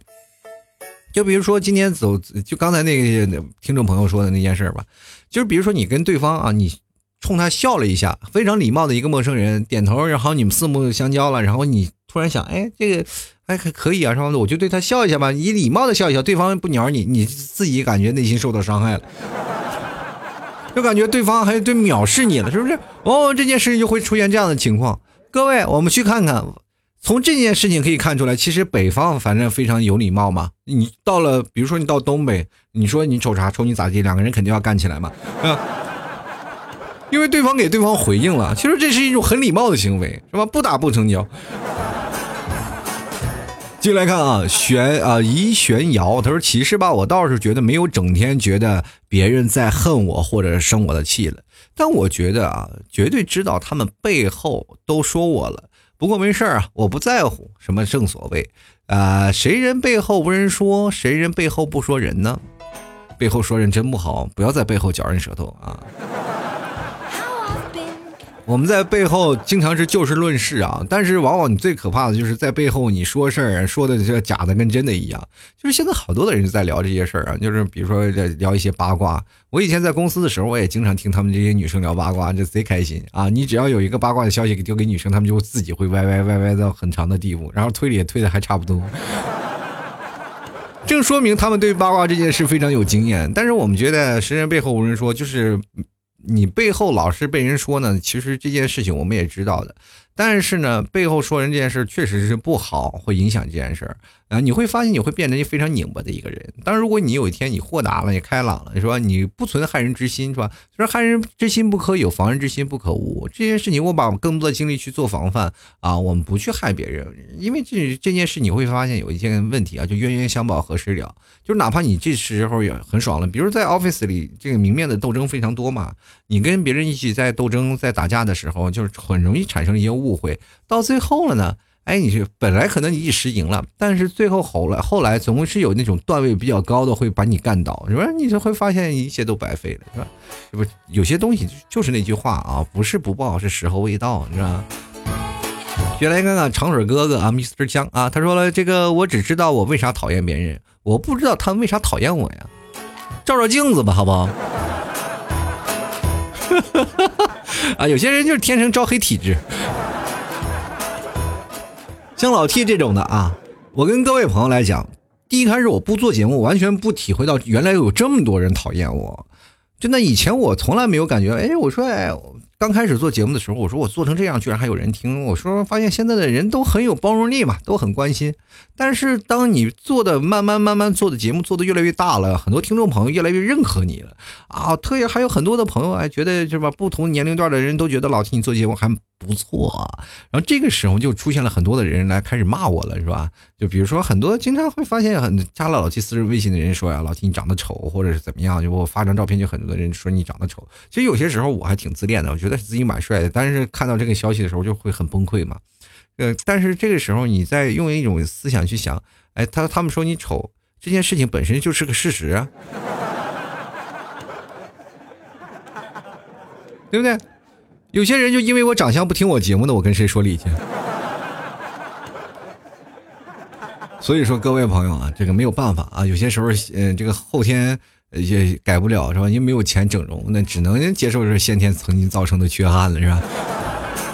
Speaker 1: 就比如说今天走，就刚才那个听众朋友说的那件事吧，就是比如说你跟对方啊，你。冲他笑了一下，非常礼貌的一个陌生人点头，然后你们四目相交了，然后你突然想，哎，这个还还可以啊，是吧？我就对他笑一下吧，以礼貌的笑一笑，对方不鸟你，你自己感觉内心受到伤害了，就感觉对方还对藐视你了，是不是？哦，这件事情就会出现这样的情况。各位，我们去看看，从这件事情可以看出来，其实北方反正非常有礼貌嘛。你到了，比如说你到东北，你说你瞅啥，瞅你咋地，两个人肯定要干起来嘛，啊。因为对方给对方回应了，其实这是一种很礼貌的行为，是吧？不打不成交。继续来看啊，玄啊，疑玄瑶，他说：“其实吧，我倒是觉得没有整天觉得别人在恨我或者生我的气了，但我觉得啊，绝对知道他们背后都说我了。不过没事儿啊，我不在乎什么正所谓啊，谁人背后无人说，谁人背后不说人呢？背后说人真不好，不要在背后嚼人舌头啊。”我们在背后经常是就事论事啊，但是往往你最可怕的就是在背后你说事儿，说的这假的跟真的一样。就是现在好多的人在聊这些事儿啊，就是比如说在聊一些八卦。我以前在公司的时候，我也经常听他们这些女生聊八卦，就贼开心啊！你只要有一个八卦的消息给丢给女生，他们就自己会歪歪歪歪到很长的地步，然后推理也推的还差不多。正说明他们对八卦这件事非常有经验。但是我们觉得，实人背后无人说，就是。你背后老是被人说呢，其实这件事情我们也知道的。但是呢，背后说人这件事确实是不好，会影响这件事儿啊。你会发现你会变成一非常拧巴的一个人。当然，如果你有一天你豁达了，你开朗了，你说你不存害人之心，是吧？说害人之心不可有，防人之心不可无。这件事情，我把更多的精力去做防范啊，我们不去害别人，因为这这件事你会发现有一件问题啊，就冤冤相报何时了？就哪怕你这时候也很爽了，比如在 office 里，这个明面的斗争非常多嘛，你跟别人一起在斗争、在打架的时候，就是很容易产生一些。误会到最后了呢？哎，你是本来可能你一时赢了，但是最后后来后来总是有那种段位比较高的会把你干倒，是吧？你就会发现一切都白费了，是吧？这不有些东西就是那句话啊，不是不报，是时候未到，是吧？原来看看长水哥哥啊，Mr. 江啊，他说了这个，我只知道我为啥讨厌别人，我不知道他们为啥讨厌我呀。照照镜子吧，好不好？啊，有些人就是天生招黑体质。像老 T 这种的啊，我跟各位朋友来讲，第一开始我不做节目，完全不体会到原来有这么多人讨厌我。真的，以前我从来没有感觉，哎，我说，哎。刚开始做节目的时候，我说我做成这样，居然还有人听。我说发现现在的人都很有包容力嘛，都很关心。但是当你做的慢慢慢慢做的节目做的越来越大了，很多听众朋友越来越认可你了啊。特别还有很多的朋友哎，觉得是吧？不同年龄段的人都觉得老听你做节目还不错。然后这个时候就出现了很多的人来开始骂我了，是吧？就比如说很多经常会发现很加了老七私人微信的人说呀，老七你长得丑，或者是怎么样？就我发张照片，就很多人说你长得丑。其实有些时候我还挺自恋的，我觉得。觉得自己蛮帅的，但是看到这个消息的时候就会很崩溃嘛。呃，但是这个时候你在用一种思想去想，哎，他他们说你丑，这件事情本身就是个事实啊，对不对？有些人就因为我长相不听我节目的，我跟谁说理去？所以说，各位朋友啊，这个没有办法啊，有些时候，嗯，这个后天。也改不了是吧？因为没有钱整容，那只能接受是先天曾经造成的缺憾了是吧？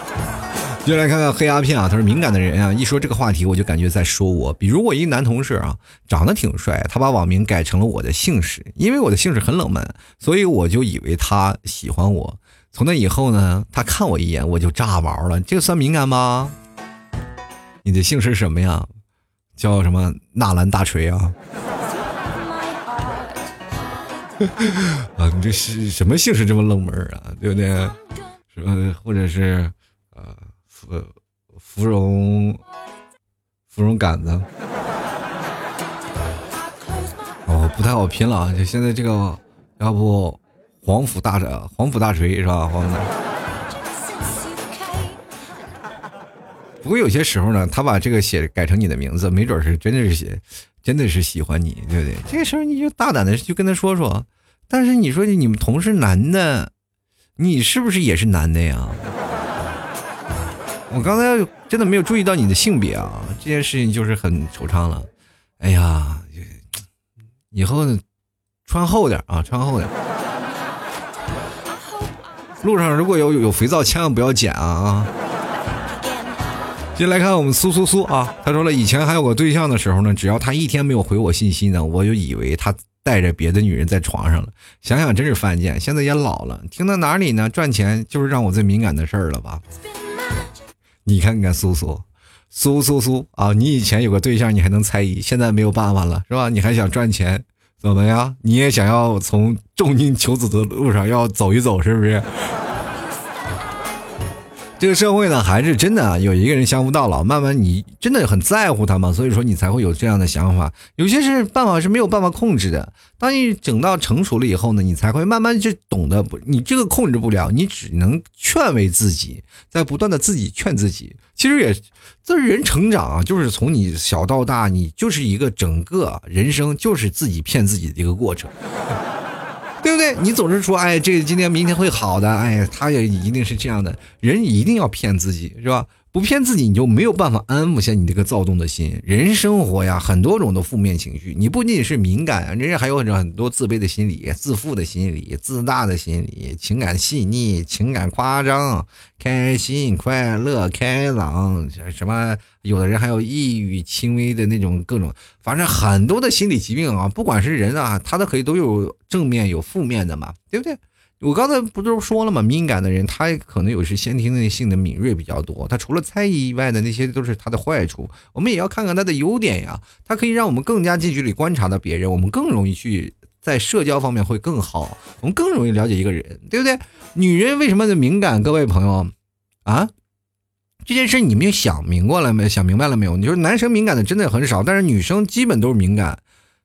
Speaker 1: 就来看看黑鸦片啊，他说敏感的人啊，一说这个话题我就感觉在说我。比如我一男同事啊，长得挺帅，他把网名改成了我的姓氏，因为我的姓氏很冷门，所以我就以为他喜欢我。从那以后呢，他看我一眼我就炸毛了，这个算敏感吗？你的姓氏什么呀？叫什么纳兰大锤啊？啊，你这是什么姓氏这么冷门啊？对不对？什么或者是呃，芙芙蓉芙蓉杆子？哦，不太好拼了啊！就现在这个，要不黄甫大黄甫大锤是吧？黄甫大。不过有些时候呢，他把这个写改成你的名字，没准是真的是写。真的是喜欢你，对不对？这个时候你就大胆的去跟他说说。但是你说你们同是男的，你是不是也是男的呀？我刚才真的没有注意到你的性别啊，这件事情就是很惆怅了。哎呀，以后穿厚点啊，穿厚点。路上如果有有肥皂，千万不要捡啊啊！接来看我们苏苏苏啊，他说了，以前还有个对象的时候呢，只要他一天没有回我信息呢，我就以为他带着别的女人在床上了。想想真是犯贱，现在也老了，听到哪里呢？赚钱就是让我最敏感的事儿了吧？你看看苏苏，苏苏苏啊，你以前有个对象，你还能猜疑，现在没有办法了，是吧？你还想赚钱，怎么呀？你也想要从重金求子的路上要走一走，是不是？这个社会呢，还是真的有一个人相夫到老，慢慢你真的很在乎他嘛，所以说你才会有这样的想法。有些是办法是没有办法控制的。当你整到成熟了以后呢，你才会慢慢就懂得不，你这个控制不了，你只能劝慰自己，在不断的自己劝自己。其实也，这人成长啊，就是从你小到大，你就是一个整个人生就是自己骗自己的一个过程。对不对？你总是说，哎，这个今天明天会好的，哎，他也一定是这样的，人一定要骗自己，是吧？不骗自己，你就没有办法安抚下你这个躁动的心。人生活呀，很多种的负面情绪，你不仅仅是敏感，人家还有很多自卑的心理、自负的心理、自大的心理、情感细腻、情感夸张、开心、快乐、开朗，什么有的人还有抑郁、轻微的那种各种，反正很多的心理疾病啊，不管是人啊，他都可以都有正面有负面的嘛，对不对？我刚才不都说了吗？敏感的人，他可能有时先天的性的敏锐比较多。他除了猜疑以外的那些都是他的坏处。我们也要看看他的优点呀。他可以让我们更加近距离观察到别人，我们更容易去在社交方面会更好，我们更容易了解一个人，对不对？女人为什么的敏感？各位朋友啊，这件事你们想明过了没？想明白了没有？你说男生敏感的真的很少，但是女生基本都是敏感，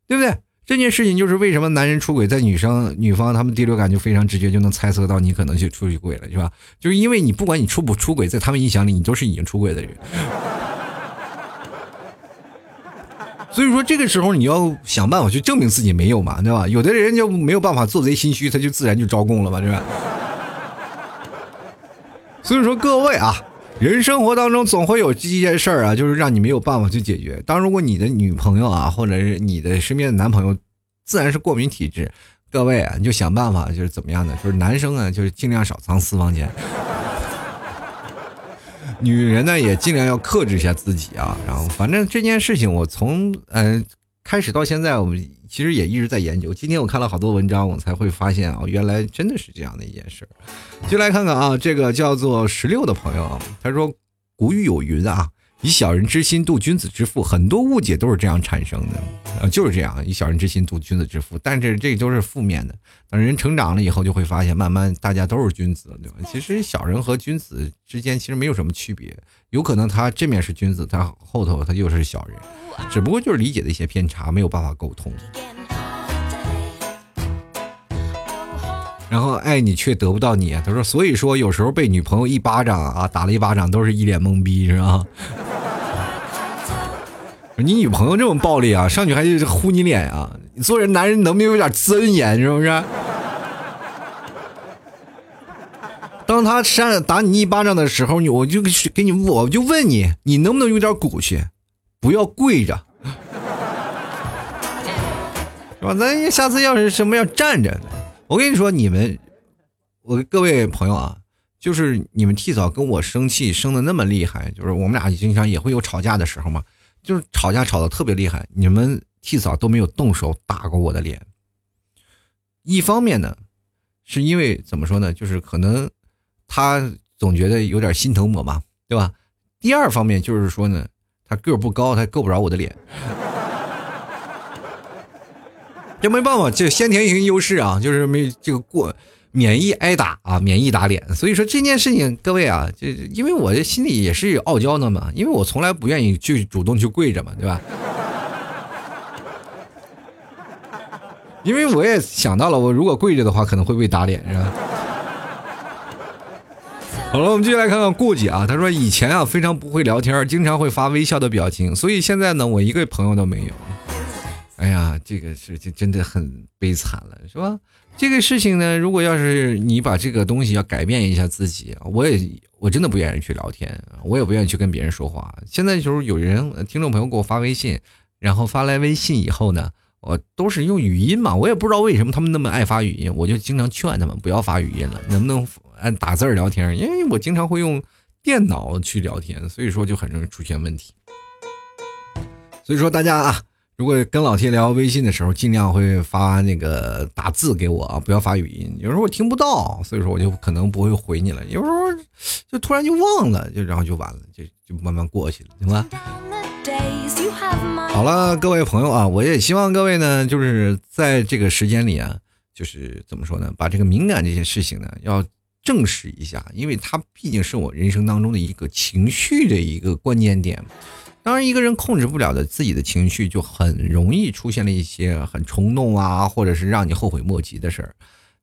Speaker 1: 对不对？这件事情就是为什么男人出轨，在女生女方他们第六感就非常直觉，就能猜测到你可能就出去轨了，是吧？就是因为你不管你出不出轨，在他们印象里，你都是已经出轨的人。所以说这个时候你要想办法去证明自己没有嘛，对吧？有的人就没有办法做贼心虚，他就自然就招供了嘛，对吧？所以说各位啊。人生活当中总会有一件事儿啊，就是让你没有办法去解决。当如果你的女朋友啊，或者是你的身边的男朋友，自然是过敏体质，各位啊，你就想办法，就是怎么样的，就是男生啊，就是尽量少藏私房钱，女人呢也尽量要克制一下自己啊。然后，反正这件事情我从嗯。开始到现在，我们其实也一直在研究。今天我看了好多文章，我才会发现啊，原来真的是这样的一件事儿。就来看看啊，这个叫做十六的朋友，他说：“古语有云啊。”以小人之心度君子之腹，很多误解都是这样产生的，呃，就是这样，以小人之心度君子之腹。但是这都是负面的，等人成长了以后，就会发现，慢慢大家都是君子，对吧？其实小人和君子之间其实没有什么区别，有可能他这面是君子，他后头他又是小人，只不过就是理解的一些偏差，没有办法沟通。然后爱你却得不到你，他说，所以说有时候被女朋友一巴掌啊打了一巴掌，都是一脸懵逼，是吧？你女朋友这么暴力啊，上去还是呼你脸啊？你做人男人能不能有点尊严，是不是？当他扇打你一巴掌的时候，你我就给你我就问你，你能不能有点骨气，不要跪着，是吧？咱下次要是什么要站着。我跟你说，你们，我各位朋友啊，就是你们替嫂跟我生气生的那么厉害，就是我们俩经常也会有吵架的时候嘛，就是吵架吵的特别厉害，你们替嫂都没有动手打过我的脸。一方面呢，是因为怎么说呢，就是可能他总觉得有点心疼我嘛，对吧？第二方面就是说呢，他个儿不高，他够不着我的脸。这没办法，这先天性优势啊，就是没这个过免疫挨打啊，免疫打脸。所以说这件事情，各位啊，就因为我的心里也是有傲娇的嘛，因为我从来不愿意去主动去跪着嘛，对吧？因为我也想到了，我如果跪着的话，可能会被打脸，是吧？好了，我们继续来看看顾姐啊，她说以前啊非常不会聊天，经常会发微笑的表情，所以现在呢，我一个朋友都没有。哎呀，这个事情真的很悲惨了，是吧？这个事情呢，如果要是你把这个东西要改变一下自己，我也我真的不愿意去聊天，我也不愿意去跟别人说话。现在就是有人听众朋友给我发微信，然后发来微信以后呢，我都是用语音嘛，我也不知道为什么他们那么爱发语音，我就经常劝他们不要发语音了，能不能按打字聊天？因为我经常会用电脑去聊天，所以说就很容易出现问题。所以说大家啊。如果跟老铁聊微信的时候，尽量会发那个打字给我啊，不要发语音。有时候我听不到，所以说我就可能不会回你了。有时候就突然就忘了，就然后就完了，就就慢慢过去了，行吧？好了，各位朋友啊，我也希望各位呢，就是在这个时间里啊，就是怎么说呢，把这个敏感这些事情呢，要正视一下，因为它毕竟是我人生当中的一个情绪的一个关键点。当然，一个人控制不了的自己的情绪，就很容易出现了一些很冲动啊，或者是让你后悔莫及的事儿。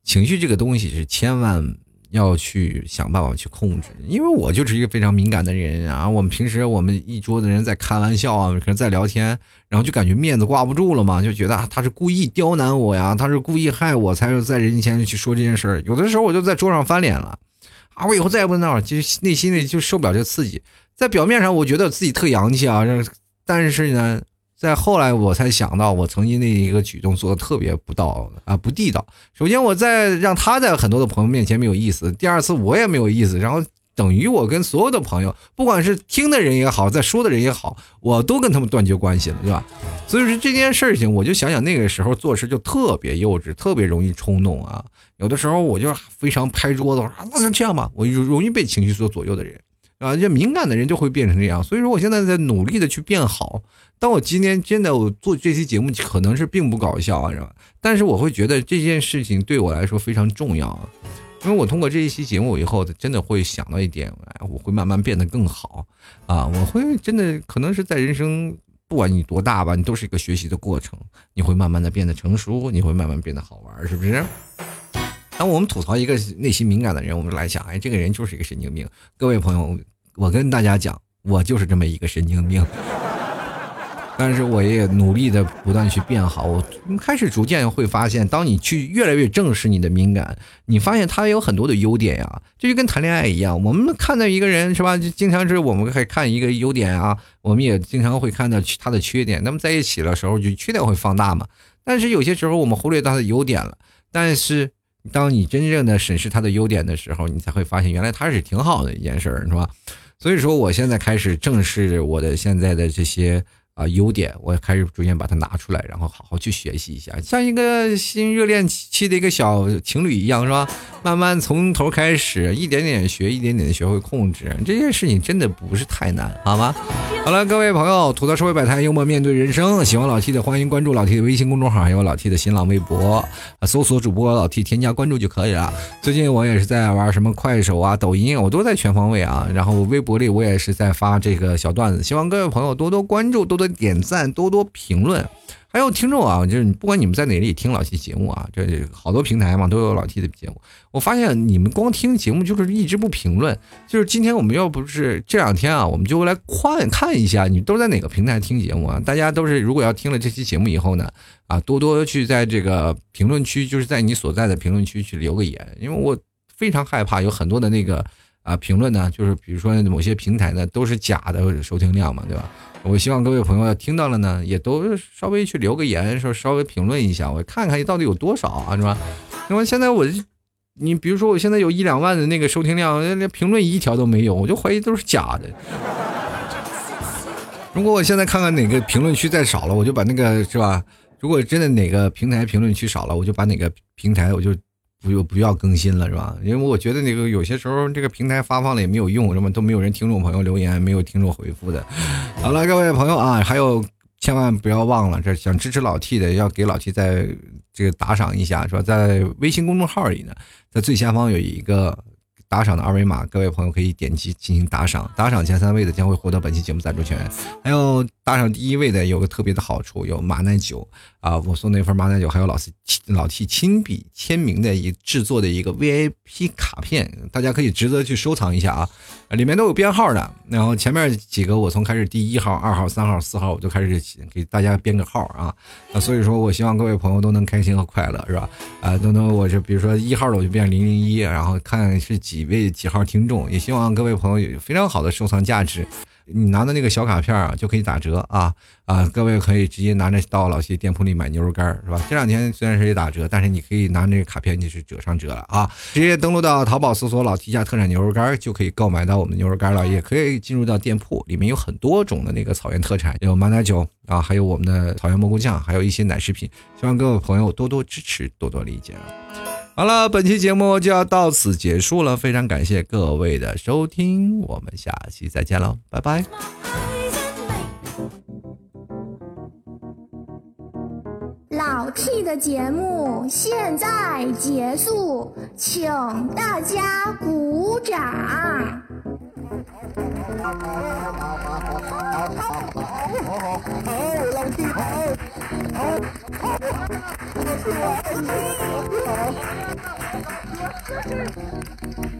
Speaker 1: 情绪这个东西是千万要去想办法去控制，因为我就是一个非常敏感的人啊。我们平时我们一桌子人在开玩笑啊，可能在聊天，然后就感觉面子挂不住了嘛，就觉得他是故意刁难我呀，他是故意害我，才要在人前去说这件事儿。有的时候我就在桌上翻脸了，啊，我以后再也不闹了，就内心里就受不了这刺激。在表面上我觉得自己特洋气啊，但是呢。在后来，我才想到，我曾经那一个举动做的特别不道啊，不地道。首先，我在让他在很多的朋友面前没有意思；第二次，我也没有意思。然后，等于我跟所有的朋友，不管是听的人也好，在说的人也好，我都跟他们断绝关系了，对吧？所以说这件事情，我就想想那个时候做事就特别幼稚，特别容易冲动啊。有的时候我就非常拍桌子，我说：“能这样吧？”我就容易被情绪所左右的人啊，就敏感的人就会变成这样。所以说，我现在在努力的去变好。当我今天真的我做这期节目，可能是并不搞笑啊，是吧？但是我会觉得这件事情对我来说非常重要啊，因为我通过这一期节目以后，真的会想到一点，哎，我会慢慢变得更好啊！我会真的可能是在人生，不管你多大吧，你都是一个学习的过程，你会慢慢的变得成熟，你会慢慢变得好玩，是不是？当我们吐槽一个内心敏感的人，我们来想，哎，这个人就是一个神经病。各位朋友，我跟大家讲，我就是这么一个神经病。但是我也努力的不断去变好，我开始逐渐会发现，当你去越来越正视你的敏感，你发现他有很多的优点呀，这就跟谈恋爱一样，我们看到一个人是吧，就经常是我们会看一个优点啊，我们也经常会看到他的缺点，那么在一起的时候就缺点会放大嘛，但是有些时候我们忽略他的优点了，但是当你真正的审视他的优点的时候，你才会发现原来他是挺好的一件事儿，是吧？所以说我现在开始正视我的现在的这些。啊，优点我也开始逐渐把它拿出来，然后好好去学习一下，像一个新热恋期的一个小情侣一样，是吧？慢慢从头开始，一点点学，一点点的学会控制，这件事情真的不是太难，好吗？好了，各位朋友，吐槽社会百态，幽默面对人生，喜欢老 T 的欢迎关注老 T 的微信公众号，还有老 T 的新浪微博，搜索主播老 T 添加关注就可以了。最近我也是在玩什么快手啊、抖音，我都在全方位啊。然后微博里我也是在发这个小段子，希望各位朋友多多关注，多多。点赞多多评论，还有听众啊，就是不管你们在哪里听老 T 节目啊，这好多平台嘛都有老 T 的节目。我发现你们光听节目就是一直不评论，就是今天我们要不是这两天啊，我们就来看看一下你都在哪个平台听节目啊？大家都是如果要听了这期节目以后呢，啊，多多去在这个评论区，就是在你所在的评论区去留个言，因为我非常害怕有很多的那个啊评论呢，就是比如说某些平台呢都是假的收听量嘛，对吧？我希望各位朋友要听到了呢，也都稍微去留个言，说稍微评论一下，我看看到底有多少啊，是吧？因为现在我，你比如说我现在有一两万的那个收听量，连评论一条都没有，我就怀疑都是假的。如果我现在看看哪个评论区再少了，我就把那个是吧？如果真的哪个平台评论区少了，我就把哪个平台我就。不不要更新了是吧？因为我觉得那个有些时候这个平台发放了也没有用，什么都没有人听众朋友留言，没有听众回复的。好了，各位朋友啊，还有千万不要忘了，这想支持老 T 的要给老 T 在这个打赏一下，是吧？在微信公众号里呢，在最下方有一个。打赏的二维码，各位朋友可以点击进行打赏。打赏前三位的将会获得本期节目赞助权。还有打赏第一位的有个特别的好处，有马奶酒啊，我送那份马奶酒，还有老 T 老 T 亲笔签名的一制作的一个 VIP 卡片，大家可以值得去收藏一下啊。里面都有编号的，然后前面几个我从开始第一号、二号、三号、四号我就开始给大家编个号啊。那所以说我希望各位朋友都能开心和快乐，是吧？啊，都能我就比如说一号的我就变零零一，然后看是。几位几号听众，也希望各位朋友有非常好的收藏价值。你拿的那个小卡片啊，就可以打折啊啊！各位可以直接拿着到老谢店铺里买牛肉干是吧？这两天虽然是也打折，但是你可以拿那个卡片就是折上折了啊！直接登录到淘宝搜索“老 T 家特产牛肉干”就可以购买到我们的牛肉干了。也可以进入到店铺里面有很多种的那个草原特产，有马奶酒啊，还有我们的草原蘑菇酱，还有一些奶食品。希望各位朋友多多支持，多多理解。好了，本期节目就要到此结束了，非常感谢各位的收听，我们下期再见喽，拜拜。
Speaker 2: 老 T 的节目现在结束，请大家鼓掌。好，Thank you.